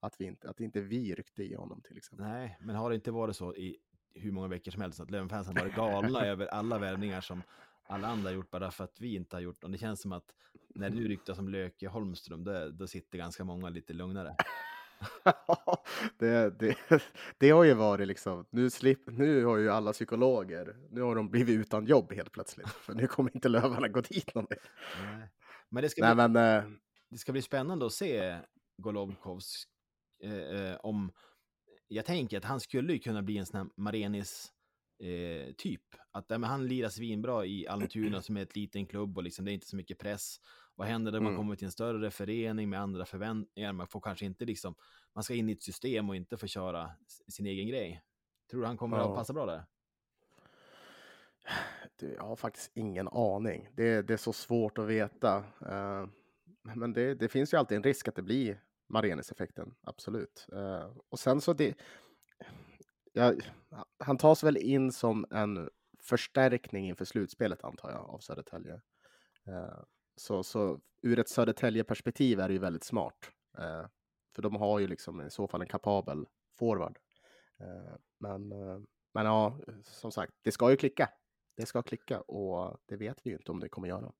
Att, vi inte, att inte vi ryckte i honom till exempel. Nej, men har det inte varit så i hur många veckor som helst att Löwenfansen varit galna över alla värvningar som alla andra har gjort bara för att vi inte har gjort dem. Det känns som att när du ryktas som Löke Holmström, då, då sitter ganska många lite lugnare. det, det, det har ju varit liksom, nu, slip, nu har ju alla psykologer, nu har de blivit utan jobb helt plötsligt. För nu kommer inte Lövarna gå dit någon mer. Nej. Men det ska, Nej bli, men, eh, det ska bli spännande att se Golovkovs eh, eh, om... Jag tänker att han skulle ju kunna bli en sån här Marenis eh, typ. Att ja, men han lirar svinbra i Almtuna som är ett liten klubb och liksom, det är inte så mycket press. Vad händer när man Mm. kommer till en större förening med andra förväntningar? Man får kanske inte liksom, man ska in i ett system och inte få köra sin egen grej. Tror du han kommer Ja. att passa bra där? Du, jag har faktiskt ingen aning. Det, det är så svårt att veta. Eh, men det, det finns ju alltid en risk att det blir Marenis-effekten, absolut. Eh, och sen så det jag, han tas väl in som en förstärkning inför slutspelet antar jag av Södertälje. Eh, så, så ur ett Södertälje-perspektiv är det ju väldigt smart. Eh, för de har ju liksom i så fall en kapabel forward. Eh, men, men ja, som sagt, det ska ju klicka. Det ska klicka och det vet vi ju inte om det kommer göra.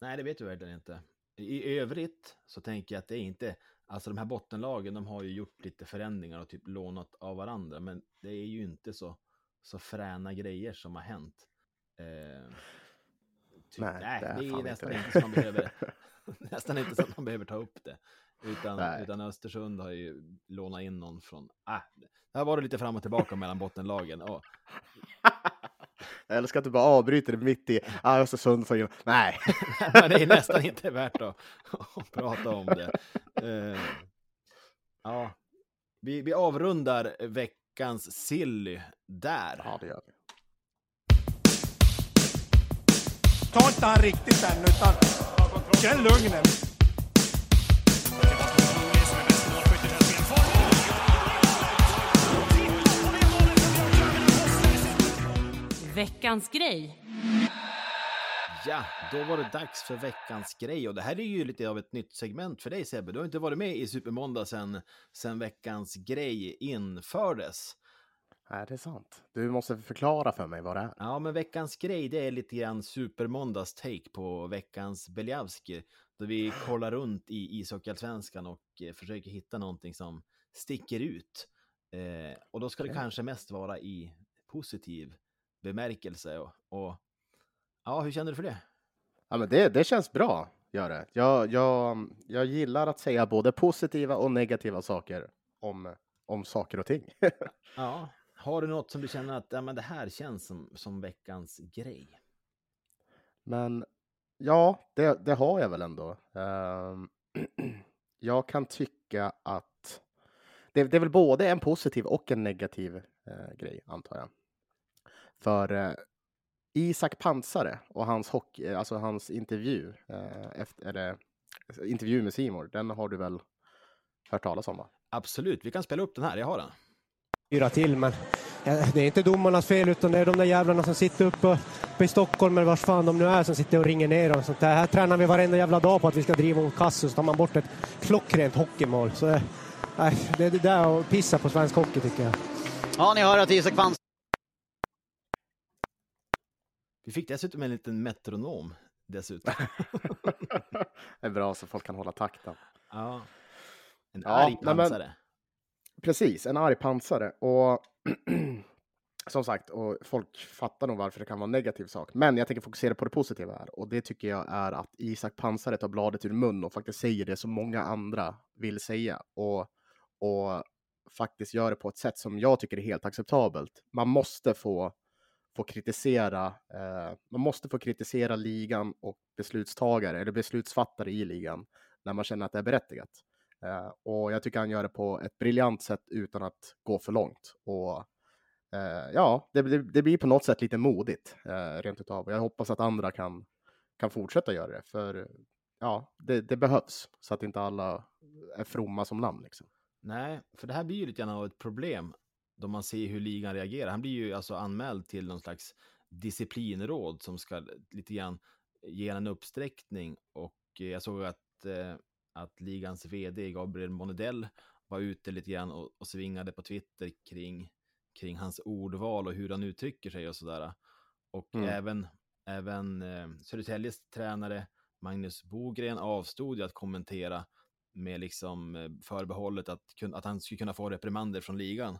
Nej, det vet vi verkligen inte. I övrigt så tänker jag att det är inte, alltså de här bottenlagen, de har ju gjort lite förändringar och typ lånat av varandra, men det är ju inte så, så fräna grejer som har hänt. Eh, typ, Nej, nej, det är det är nästan inte det. inte så man behöver, nästan inte så att man behöver ta upp det. Utan, Nej. utan Östersund har ju lånat in någon från, ah, det har varit lite fram och tillbaka mellan bottenlagen. Och, Jag älskar att du bara avbryter det mitt i ah, Östersund får ju... Nej. Men det är nästan inte värt att, att prata om det. Eh, ja, vi, vi avrundar veckans silly där. Ja, det gör vi. Ta inte han riktigt än, utan känn lugnen. Veckans grej. Ja, då var det dags för veckans grej och det här är ju lite av ett nytt segment för dig Sebbe. Du har inte varit med i Supermåndag sen, sen veckans grej infördes. Nej, det är sant. Du måste förklara för mig vad det är. Ja, men veckans grej, det är lite grann Supermåndags take på veckans Beljavski. Då vi kollar runt i ishockeyallsvenskan och eh, försöker hitta någonting som sticker ut. Eh, och då ska det kanske mest vara i positiv bemärkelse. Och, och ja, hur känner du för det? Ja, men det, det känns bra, gör det. Jag, jag, jag gillar att säga både positiva och negativa saker om, om saker och ting. Ja, har du något som du känner att ja, men det här känns som, som veckans grej? Men ja, det, det har jag väl ändå. Ehm, jag kan tycka att det, det är väl både en positiv och en negativ eh, grej, antar jag. För eh, Isak Pansare och hans, hockey, eh, alltså hans intervju, eh, efter, eller, intervju med Simor, den har du väl hört talas om? Va? Absolut, vi kan spela upp den här, jag har den. Fyra till, men det är inte domarnas fel utan det är de där jävlarna som sitter uppe, uppe i Stockholm eller vars fan de nu är som sitter och ringer ner och sånt där. Här tränar vi varenda jävla dag på att vi ska driva mot kassen så tar man bort ett klockrent hockeymål. Så det, nej, det är det där att pissa på svensk hockey tycker jag. Ja, ni hör att Isak Pans Vi fick dessutom en liten metronom dessutom. det är bra så folk kan hålla takten. ja. En Ja, arg nej, men- pansare. Precis, en arg pansare. Och som sagt, och folk fattar nog varför det kan vara en negativ sak. Men jag tänker fokusera på det positiva här. Och det tycker jag är att Isak Pansare tar bladet ur mun och faktiskt säger det som många andra vill säga. Och, och faktiskt gör det på ett sätt som jag tycker är helt acceptabelt. Man måste få, få kritisera, eh, man måste få kritisera ligan och beslutstagare eller beslutsfattare i ligan när man känner att det är berättigat. Eh, och jag tycker han gör det på ett briljant sätt utan att gå för långt. Och eh, ja, det, det, det blir på något sätt lite modigt eh, rent utav. Jag hoppas att andra kan, kan fortsätta göra det. För ja, det, det behövs så att inte alla är fromma som namn. Liksom. Nej, för det här blir ju lite grann av ett problem då man ser hur ligan reagerar. Han blir ju alltså anmäld till någon slags disciplinråd som ska lite grann ge en uppsträckning och eh, jag såg att, eh, att ligans vd Gabriel Monedell var ute lite grann och, och svingade på Twitter kring, kring hans ordval och hur han uttrycker sig och sådär. Och Mm. även, även eh, Södertäljes tränare Magnus Bogren avstod ju att kommentera med liksom eh, förbehållet att, att han skulle kunna få reprimander från ligan.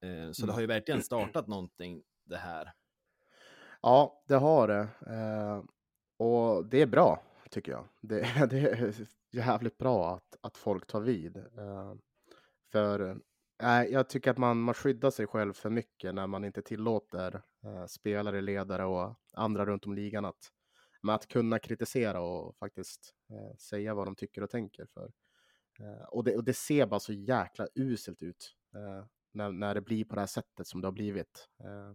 Eh, Så det Mm. har ju verkligen startat någonting det här. Ja, det har det. Eh, och det är bra, tycker jag. Det, det är jävligt bra att, att folk tar vid. Eh, för jag tycker att man, man skyddar sig själv för mycket när man inte tillåter spelare, ledare och andra runt om ligan att, men att kunna kritisera och faktiskt säga vad de tycker och tänker. För. Och, det, och det ser bara så jäkla uselt ut när, när det blir på det här sättet som det har blivit. Eh,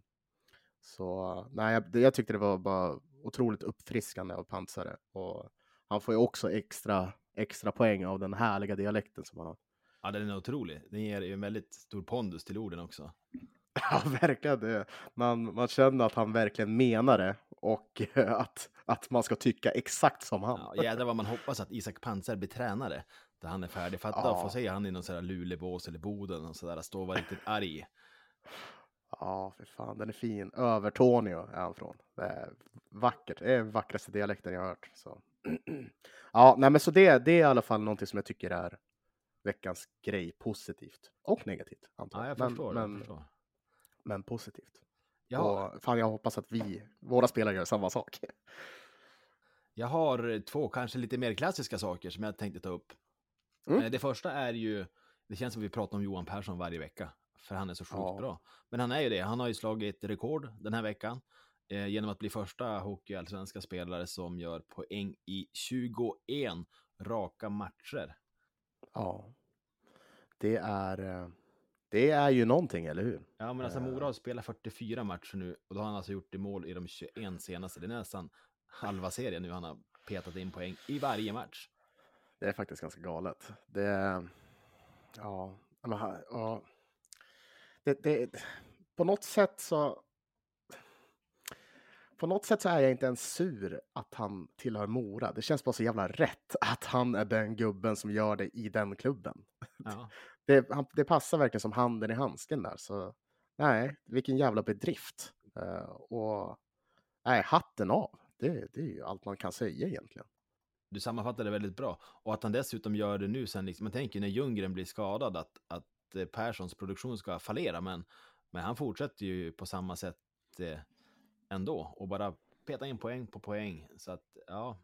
så nej, jag, jag tyckte det var bara otroligt uppfriskande av Pansare. Och han får ju också extra, extra poäng av den härliga dialekten som han har. Ja, den är otrolig. Den ger ju en väldigt stor pondus till orden också. Ja, verkligen. Det. Man, man känner att han verkligen menar det och att, att man ska tycka exakt som han. Ja, jädrar vad man hoppas att Isak Pansar blir tränare Där han är färdig. Fatta Ja. få se han i någon sån här Luleåbås eller Boden och sådär. Stå och vara riktigt arg. Ja, för fan, den är fin. Övertorneå är han från. Det är vackert. Det är den vackraste dialekten jag har hört. Så. ja, nej, men så det, det är i alla fall någonting som jag tycker är veckans grej. Positivt och negativt. Antar Ja, jag men, förstår. Men, jag förstår. men positivt. Har, Och fan, jag hoppas att vi, våra spelare gör samma sak. jag har två kanske lite mer klassiska saker som jag tänkte ta upp. Mm. Eh, Det första är ju, det känns som vi pratar om Johan Persson varje vecka. För han är så sjukt Ja. bra. Men han är ju det. Han har ju slagit rekord den här veckan. Eh, genom att bli första hockeyallsvenska spelare som gör poäng i 21 raka matcher. Ja, det är, eh, det är ju någonting, eller hur? Ja, men alltså Eh. Mora har spelat 44 matcher nu och då har han alltså gjort i mål i de 21 senaste. Det är nästan halva serien nu han har petat in poäng i varje match. Det är faktiskt ganska galet. Det, ja, ja, det, det, på något sätt så. På något sätt så är jag inte ens sur att han tillhör Mora. Det känns bara så jävla rätt att han är den gubben som gör det i den klubben. Ja. Det, han, det passar verkligen som handen i handsken där. Så nej, vilken jävla bedrift. Eh, och nej, hatten av. Det, det är ju allt man kan säga egentligen. Du sammanfattade det väldigt bra. Och att han dessutom gör det nu sen, liksom, man tänker när Ljunggren blir skadad att, att eh, Perssons produktion ska fallera, men, men han fortsätter ju på samma sätt eh, ändå och bara peta in poäng på poäng. Så att ja,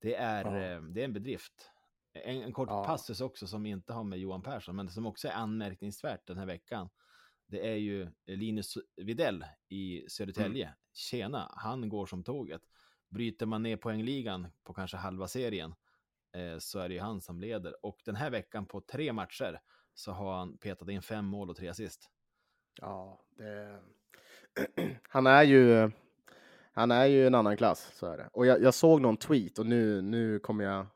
det är, Ja. eh, det är en bedrift. En, en kort Ja. passus också som inte har med Johan Persson, men som också är anmärkningsvärt den här veckan. Det är ju Linus Videll i Södertälje. Tjena, han går som tåget. Bryter man ner poängligan på kanske halva serien eh, så är det ju han som leder. Och den här veckan på tre matcher så har han petat in fem mål och tre assist. Ja, det... han är ju. Han är ju en annan klass, så är det. Och jag, jag såg någon tweet och nu, nu kommer jag.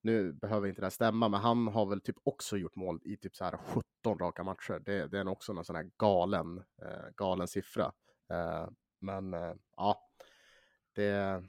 Nu behöver inte det här stämma, men han har väl typ också gjort mål i typ så här 17 raka matcher. Det, det är nog också någon sån här galen, eh, galen siffra. Eh, men eh, ja, det.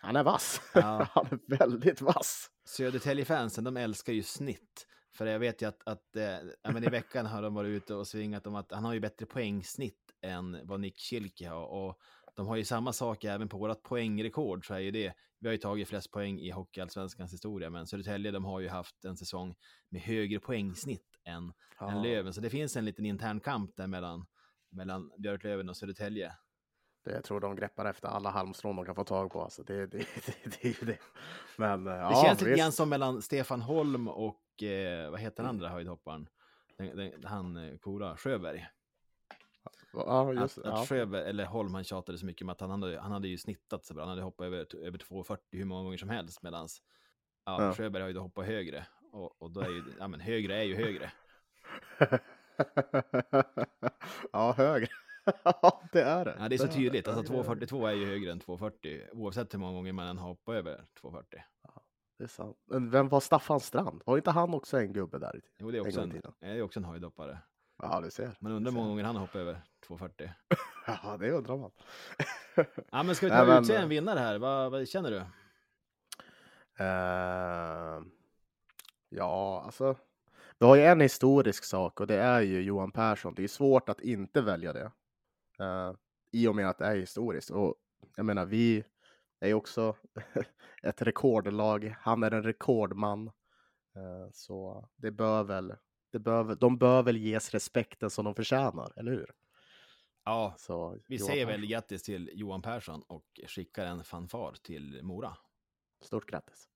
Han är vass. Ja. han är väldigt vass. Södertälje-fansen, de älskar ju snitt. För jag vet ju att, att eh, ja, men i veckan har de varit ute och svingat om att han har ju bättre poängsnitt än vad Nick Schilke har. Och de har ju samma sak även på vårt poängrekord, så är ju det. Vi har ju tagit flest poäng i Hockeyallsvenskans historia, men Södertälje, de har ju haft en säsong med högre poängsnitt än, än Löven. Så det finns en liten intern kamp där mellan, mellan Björklöven och Södertälje. Det, jag tror de greppar efter alla halmstrån de kan få tag på. Alltså det, det, det, det det. Men eh, Det ja, känns lite grann som mellan Stefan Holm och, eh, vad heter den andra höjdhopparen? Den, den, han, eh, Kora, Sjöberg. Ja, just, Att, ja. att Sjöberg, eller Holm, han tjatade så mycket om att han hade, han hade ju snittat så bra. Han hade hoppat över, över 2,40 hur många gånger som helst. Medan ja, Ja. Sjöberg har ju hoppat högre. Och, och då är ju, ja men högre är ju högre. ja, högre. ja, det är det. Ja, det är så tydligt. Alltså det är det. 2,42 är ju högre än 2,40. Oavsett hur många gånger man än hoppar över 2,40. Det är sant. Men vem var Staffan Strand? Var inte han också en gubbe där? Jo, det är En också en, det är också en höjdhoppare. Ja, du ser. Man undrar hur många gånger han har hoppat över 2,40. Ja, det undrar man. Ja, men ska vi Nej, ta men- utse en vinnare här? Vad, vad känner du? Eh, ja, alltså. Vi har ju en historisk sak och det är ju Johan Persson. Det är svårt att inte välja det. Eh, I och med att det är historiskt. Och jag menar, vi är också ett rekordlag. Han är en rekordman. Eh, så det bör väl, det bör, de bör väl ges respekten som de förtjänar, eller hur? Ja, Så, vi Johan säger Persson, väl grattis till Johan Persson och skickar en fanfar till Mora. Stort grattis.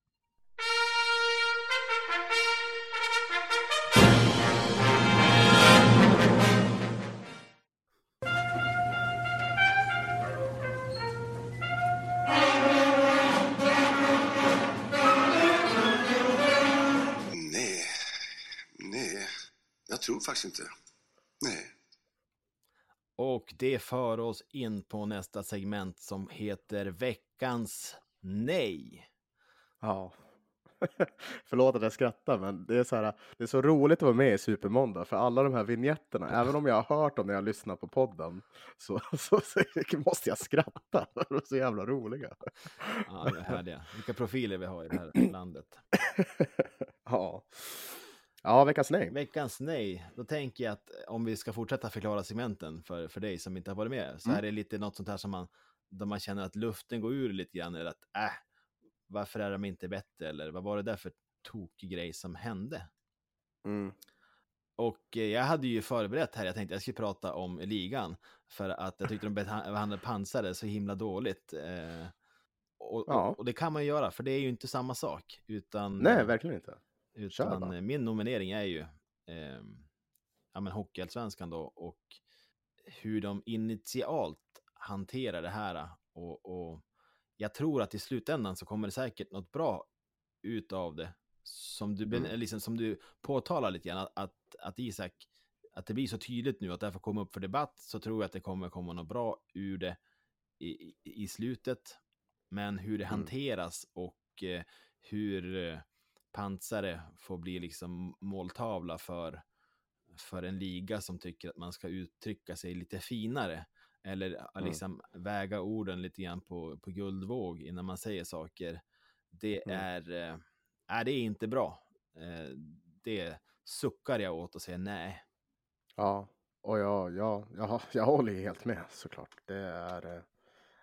Jag tror faktiskt inte. Nej. Och det för oss in på nästa segment som heter Veckans Nej. Ja. Förlåt att jag skrattar, men det är, så här, det är så roligt att vara med i Supermåndag, för alla de här vigneterna, även om jag har hört dem när jag lyssnar på podden, så, så, så måste jag skratta. De är så jävla roliga. Ja, det är härliga. Vilka profiler vi har i det här landet. Ja. Ja, veckans nej. Veckans nej. Då tänker jag att om vi ska fortsätta förklara segmenten för, för dig som inte har varit med, så Mm. är det lite något sånt här som man, där man känner att luften går ur lite grann, eller att äh, varför är de inte bättre, eller vad var det där för tokig grej som hände? Mm. Och eh, jag hade ju förberett här, jag tänkte jag skulle prata om ligan, för att jag tyckte de beha- behandlade pansare så himla dåligt. Eh, och, Ja. och, och det kan man ju göra, för det är ju inte samma sak, utan... Nej, verkligen inte. Utan eh, min nominering är ju eh, ja, men Hockeyallsvenskan då och hur de initialt hanterar det här. Och, och jag tror att i slutändan så kommer det säkert något bra ut av det. Som du, Mm. liksom, som du påtalar lite grann, att, att, att Isak, att det blir så tydligt nu att det här får komma upp för debatt, så tror jag att det kommer komma något bra ur det i, i, i slutet. Men hur det Mm. hanteras och eh, hur eh, pansare får bli liksom måltavla för, för en liga som tycker att man ska uttrycka sig lite finare. Eller eh, Mm. liksom väga orden lite grann på, på guldvåg innan man säger saker. Det Mm. är, eh, är det är inte bra. Eh, det suckar jag åt och säger nej. Ja, och jag, jag, jag, jag håller helt med såklart. Det är...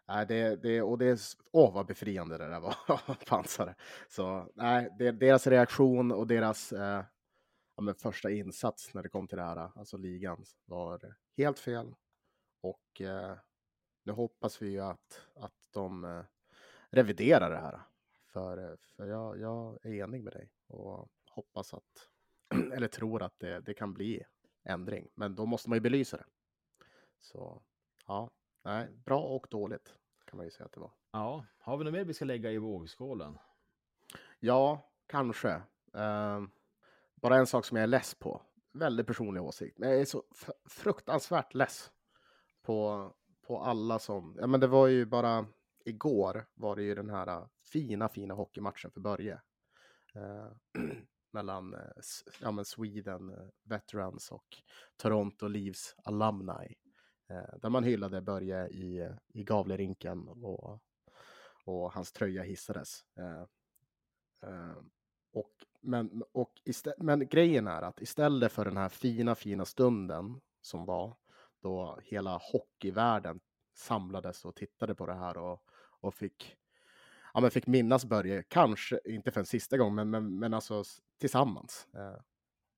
Nej, det, det, och det är... s- Åh, vad befriande det där var, pansare. Så nej, det, deras reaktion och deras eh, ja, men första insats när det kom till det här, alltså ligan, var helt fel. Och eh, nu hoppas vi ju att, att de eh, reviderar det här. För, eh, för jag, jag är enig med dig och hoppas att, eller tror att det, det kan bli ändring. Men då måste man ju belysa det. Så ja, nej, bra och dåligt kan man ju säga att det var. Ja, har vi något mer vi ska lägga i vågskålen? Ja, kanske. Ehm, bara en sak som jag är less på. Väldigt personlig åsikt. Men jag är så fruktansvärt less på, på alla som... Ja, men det var ju bara igår var det ju den här äh, fina, fina hockeymatchen för Börje. Eh, mellan eh, ja, men Sweden eh, Veterans och Toronto Leaves Alumni. Eh, där man hyllade Börje i, i Gavlerinken och, och hans tröja hissades. Eh, eh, och, men, och istä- men grejen är att istället för den här fina, fina stunden som var då hela hockeyvärlden samlades och tittade på det här och, och fick, ja, men fick minnas Börje, kanske inte för en sista gång, men, men, men alltså tillsammans eh,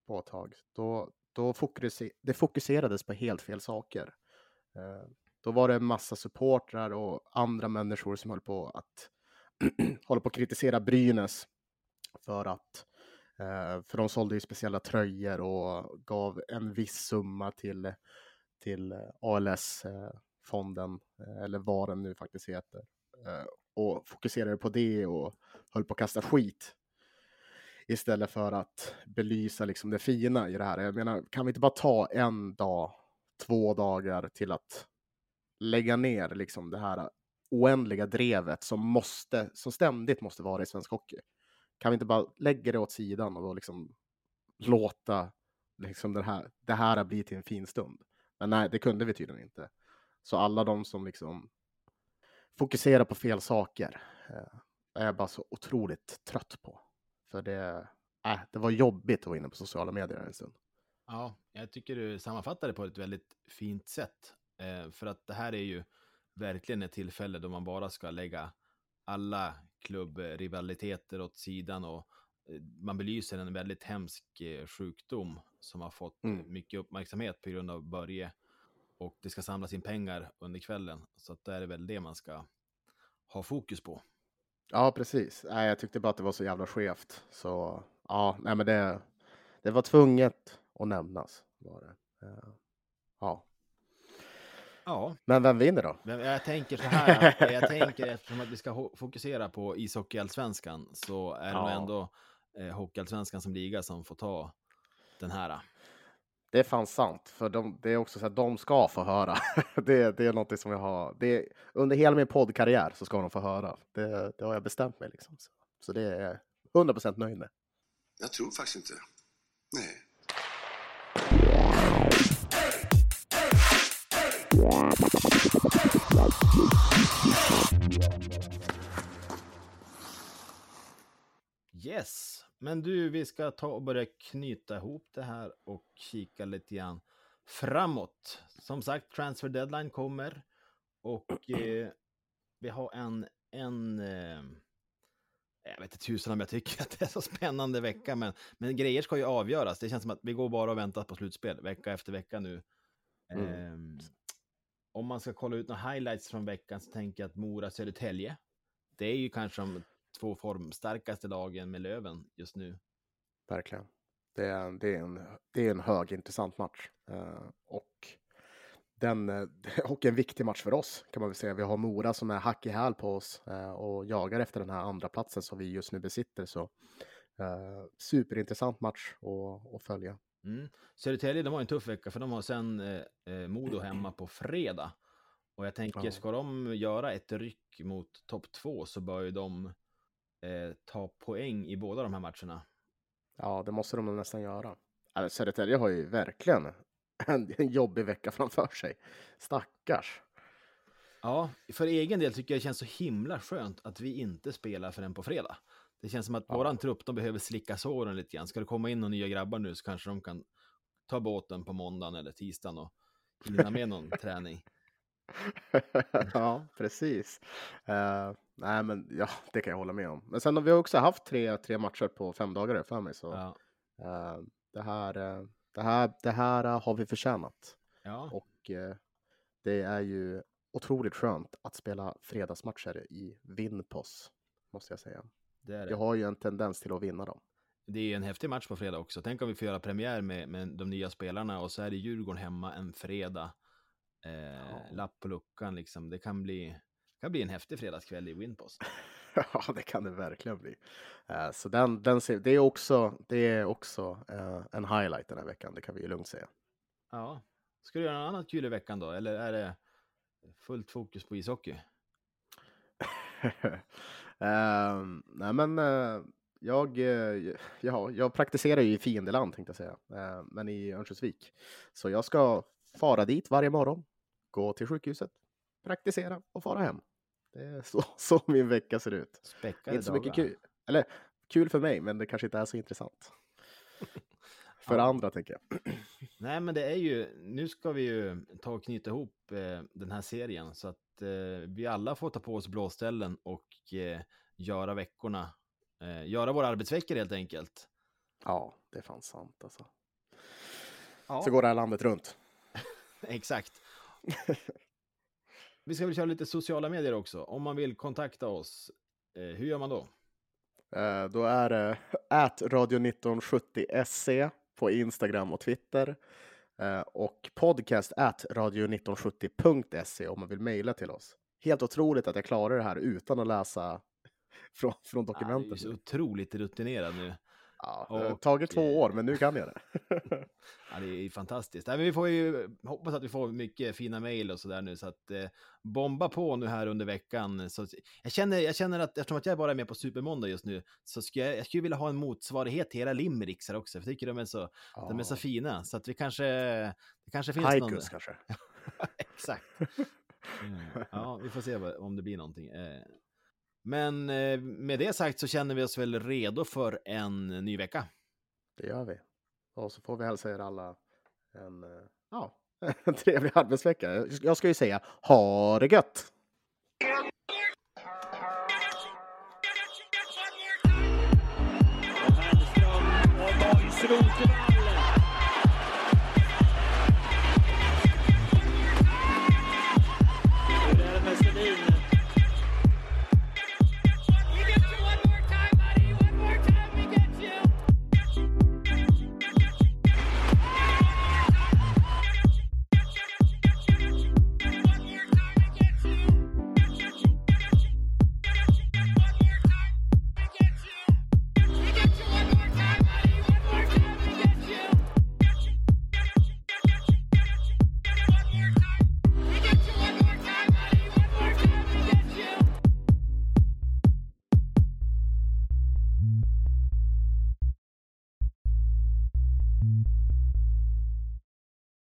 på ett tag. Då, då fokuser, det fokuserades på helt fel saker. Eh, då var det en massa supportrar och andra människor som höll på att hålla på att kritisera Brynäs för att eh, för de sålde ju speciella tröjor och gav en viss summa till, till eh, ALS-fonden, eller vad den nu faktiskt heter. Och fokuserade på det och höll på att kasta skit. Istället för att belysa liksom det fina i det här. Jag menar, kan vi inte bara ta en dag, två dagar till att lägga ner liksom det här oändliga drevet som, måste, som ständigt måste vara i svensk hockey? Kan vi inte bara lägga det åt sidan och liksom låta liksom det, här, det här bli till en fin stund? Men nej, det kunde vi tydligen inte. Så alla de som liksom fokuserar på fel saker eh, är jag bara så otroligt trött på. För det, äh, det var jobbigt att vara inne på sociala medier en stund. Ja, jag tycker du sammanfattar det på ett väldigt fint sätt. Eh, för att det här är ju verkligen ett tillfälle då man bara ska lägga alla klubbrivaliteter åt sidan och eh, man belyser en väldigt hemsk eh, sjukdom som har fått Mm. mycket uppmärksamhet på grund av Börje. Och det ska samlas in pengar under kvällen. Så att det är väl det man ska ha fokus på. Ja, precis. Nej, jag tyckte bara att det var så jävla skevt. Så ja, nej, men det, det var tvunget att nämnas. Var det. Eh, Ja. Ja, Men vem vinner då? men jag tänker så här. att- Jag tänker eftersom att vi ska fokusera på ishockeyallsvenskan så är det Ja. ändå eh, hockeyallsvenskan som liga som får ta den här. Det är fan sant, för de, det är också så att de ska få höra. det, det är något som jag har. Det under hela min poddkarriär så ska de få höra. Det, det har jag bestämt mig liksom. Så, så det är jag 100% nöjd med. Jag tror faktiskt inte. Nej. Yes, men du, vi ska ta och börja knyta ihop det här och kika lite grann framåt. Som sagt, transfer deadline kommer och eh, vi har en, en eh, jag vet inte tusan om jag tycker att det är så spännande vecka, men, men grejer ska ju avgöras. Det känns som att vi går bara och väntar på slutspel vecka efter vecka nu. Mm. Eh, om man ska kolla ut några highlights från veckan så tänker jag att Mora-Södertälje, det är ju kanske de två formstarkaste lagen med Löven just nu. Verkligen. Det är, det är, en, det är en högintressant match. Uh, och, den, och en viktig match för oss kan man väl säga. Vi har Mora som är hack i häl på oss uh, och jagar efter den här andra platsen som vi just nu besitter. Så uh, superintressant match att, att följa. Mm. Södertälje, de har en tuff vecka för de har sen eh, eh, Modo hemma på fredag. Och jag tänker, Ja. ska de göra ett ryck mot topp två så bör ju de eh, ta poäng i båda de här matcherna. Ja, det måste de nästan göra. Alltså, Södertälje har ju verkligen en, en jobbig vecka framför sig. Stackars. Ja, för egen del tycker jag det känns så himla skönt att vi inte spelar förrän på fredag. Det känns som att Ja. våran trupp, de behöver slicka såren lite grann. Ska det komma in några nya grabbar nu så kanske de kan ta båten på måndagen eller tisdagen och hinna med någon träning. ja, precis. Eh, nej, men ja, det kan jag hålla med om. Men sen har vi också haft tre, tre matcher på fem dagar för mig. Så Ja. eh, det, här, det, här, det här har vi förtjänat. Ja. Och eh, det är ju otroligt skönt att spela fredagsmatcher i Vinpos, måste jag säga. Det är det. Jag har ju en tendens till att vinna dem. Det är ju en häftig match på fredag också. Tänk om vi får göra premiär med, med de nya spelarna och så är det Djurgården hemma en fredag. Eh, Lapp på luckan liksom. Det kan bli, kan bli en häftig fredagskväll i Winpost. Ja, det kan det verkligen bli. Eh, Så den, den ser, det är också, det är också eh, en highlight den här veckan, det kan vi ju lugnt säga. Ja. Ska du göra något annat kul i veckan då? Eller är det fullt fokus på ishockey? Ehm, nej men eh, jag, eh, ja, jag praktiserar ju i fiendeland tänkte jag säga, eh, men i Örnsköldsvik. Så jag ska fara dit varje morgon, gå till sjukhuset, praktisera och fara hem. Det är så, så min vecka ser ut. Späckade Inte så mycket dagar. kul, eller kul för mig, men det kanske inte är så intressant. för andra tänker jag. Nej, men det är ju, nu ska vi ju ta och knyta ihop eh, den här serien så att eh, vi alla får ta på oss blåställen och eh, göra veckorna, eh, göra våra arbetsveckor helt enkelt. Ja, det är fan sant alltså. Ja. Så går det här landet runt. Exakt. Vi ska väl köra lite sociala medier också. Om man vill kontakta oss, eh, hur gör man då? Eh, Då är det at radio1970se på Instagram och Twitter. Eh, Och podcast at radio1970.se om man vill mejla till oss. Helt otroligt att jag klarar det här utan att läsa från, från Ja, du dokumenten. är så otroligt rutinerad nu. Ja, det har tagit två år, men nu kan jag det. Ja, det är fantastiskt. Nej, vi får ju hoppas att vi får mycket fina mejl och sådär nu, så att eh, bomba på nu här under veckan. Så, jag, känner, jag känner att eftersom att jag bara är med på Supermåndag just nu, så skulle jag, jag skulle vilja ha en motsvarighet till era limericksar också, för jag tycker de är så, de är så Ja. fina, så att vi kanske, det kanske finns någon... Haikus kanske. Exakt. Eh, Ja, vi får se om det blir någonting. Eh, Men eh, med det sagt så känner vi oss väl redo för en ny vecka. Det gör vi. Och så får vi hälsa er alla en, eh, ja, en trevlig arbetsvecka. Jag ska ju säga ha det gött! Borgsroth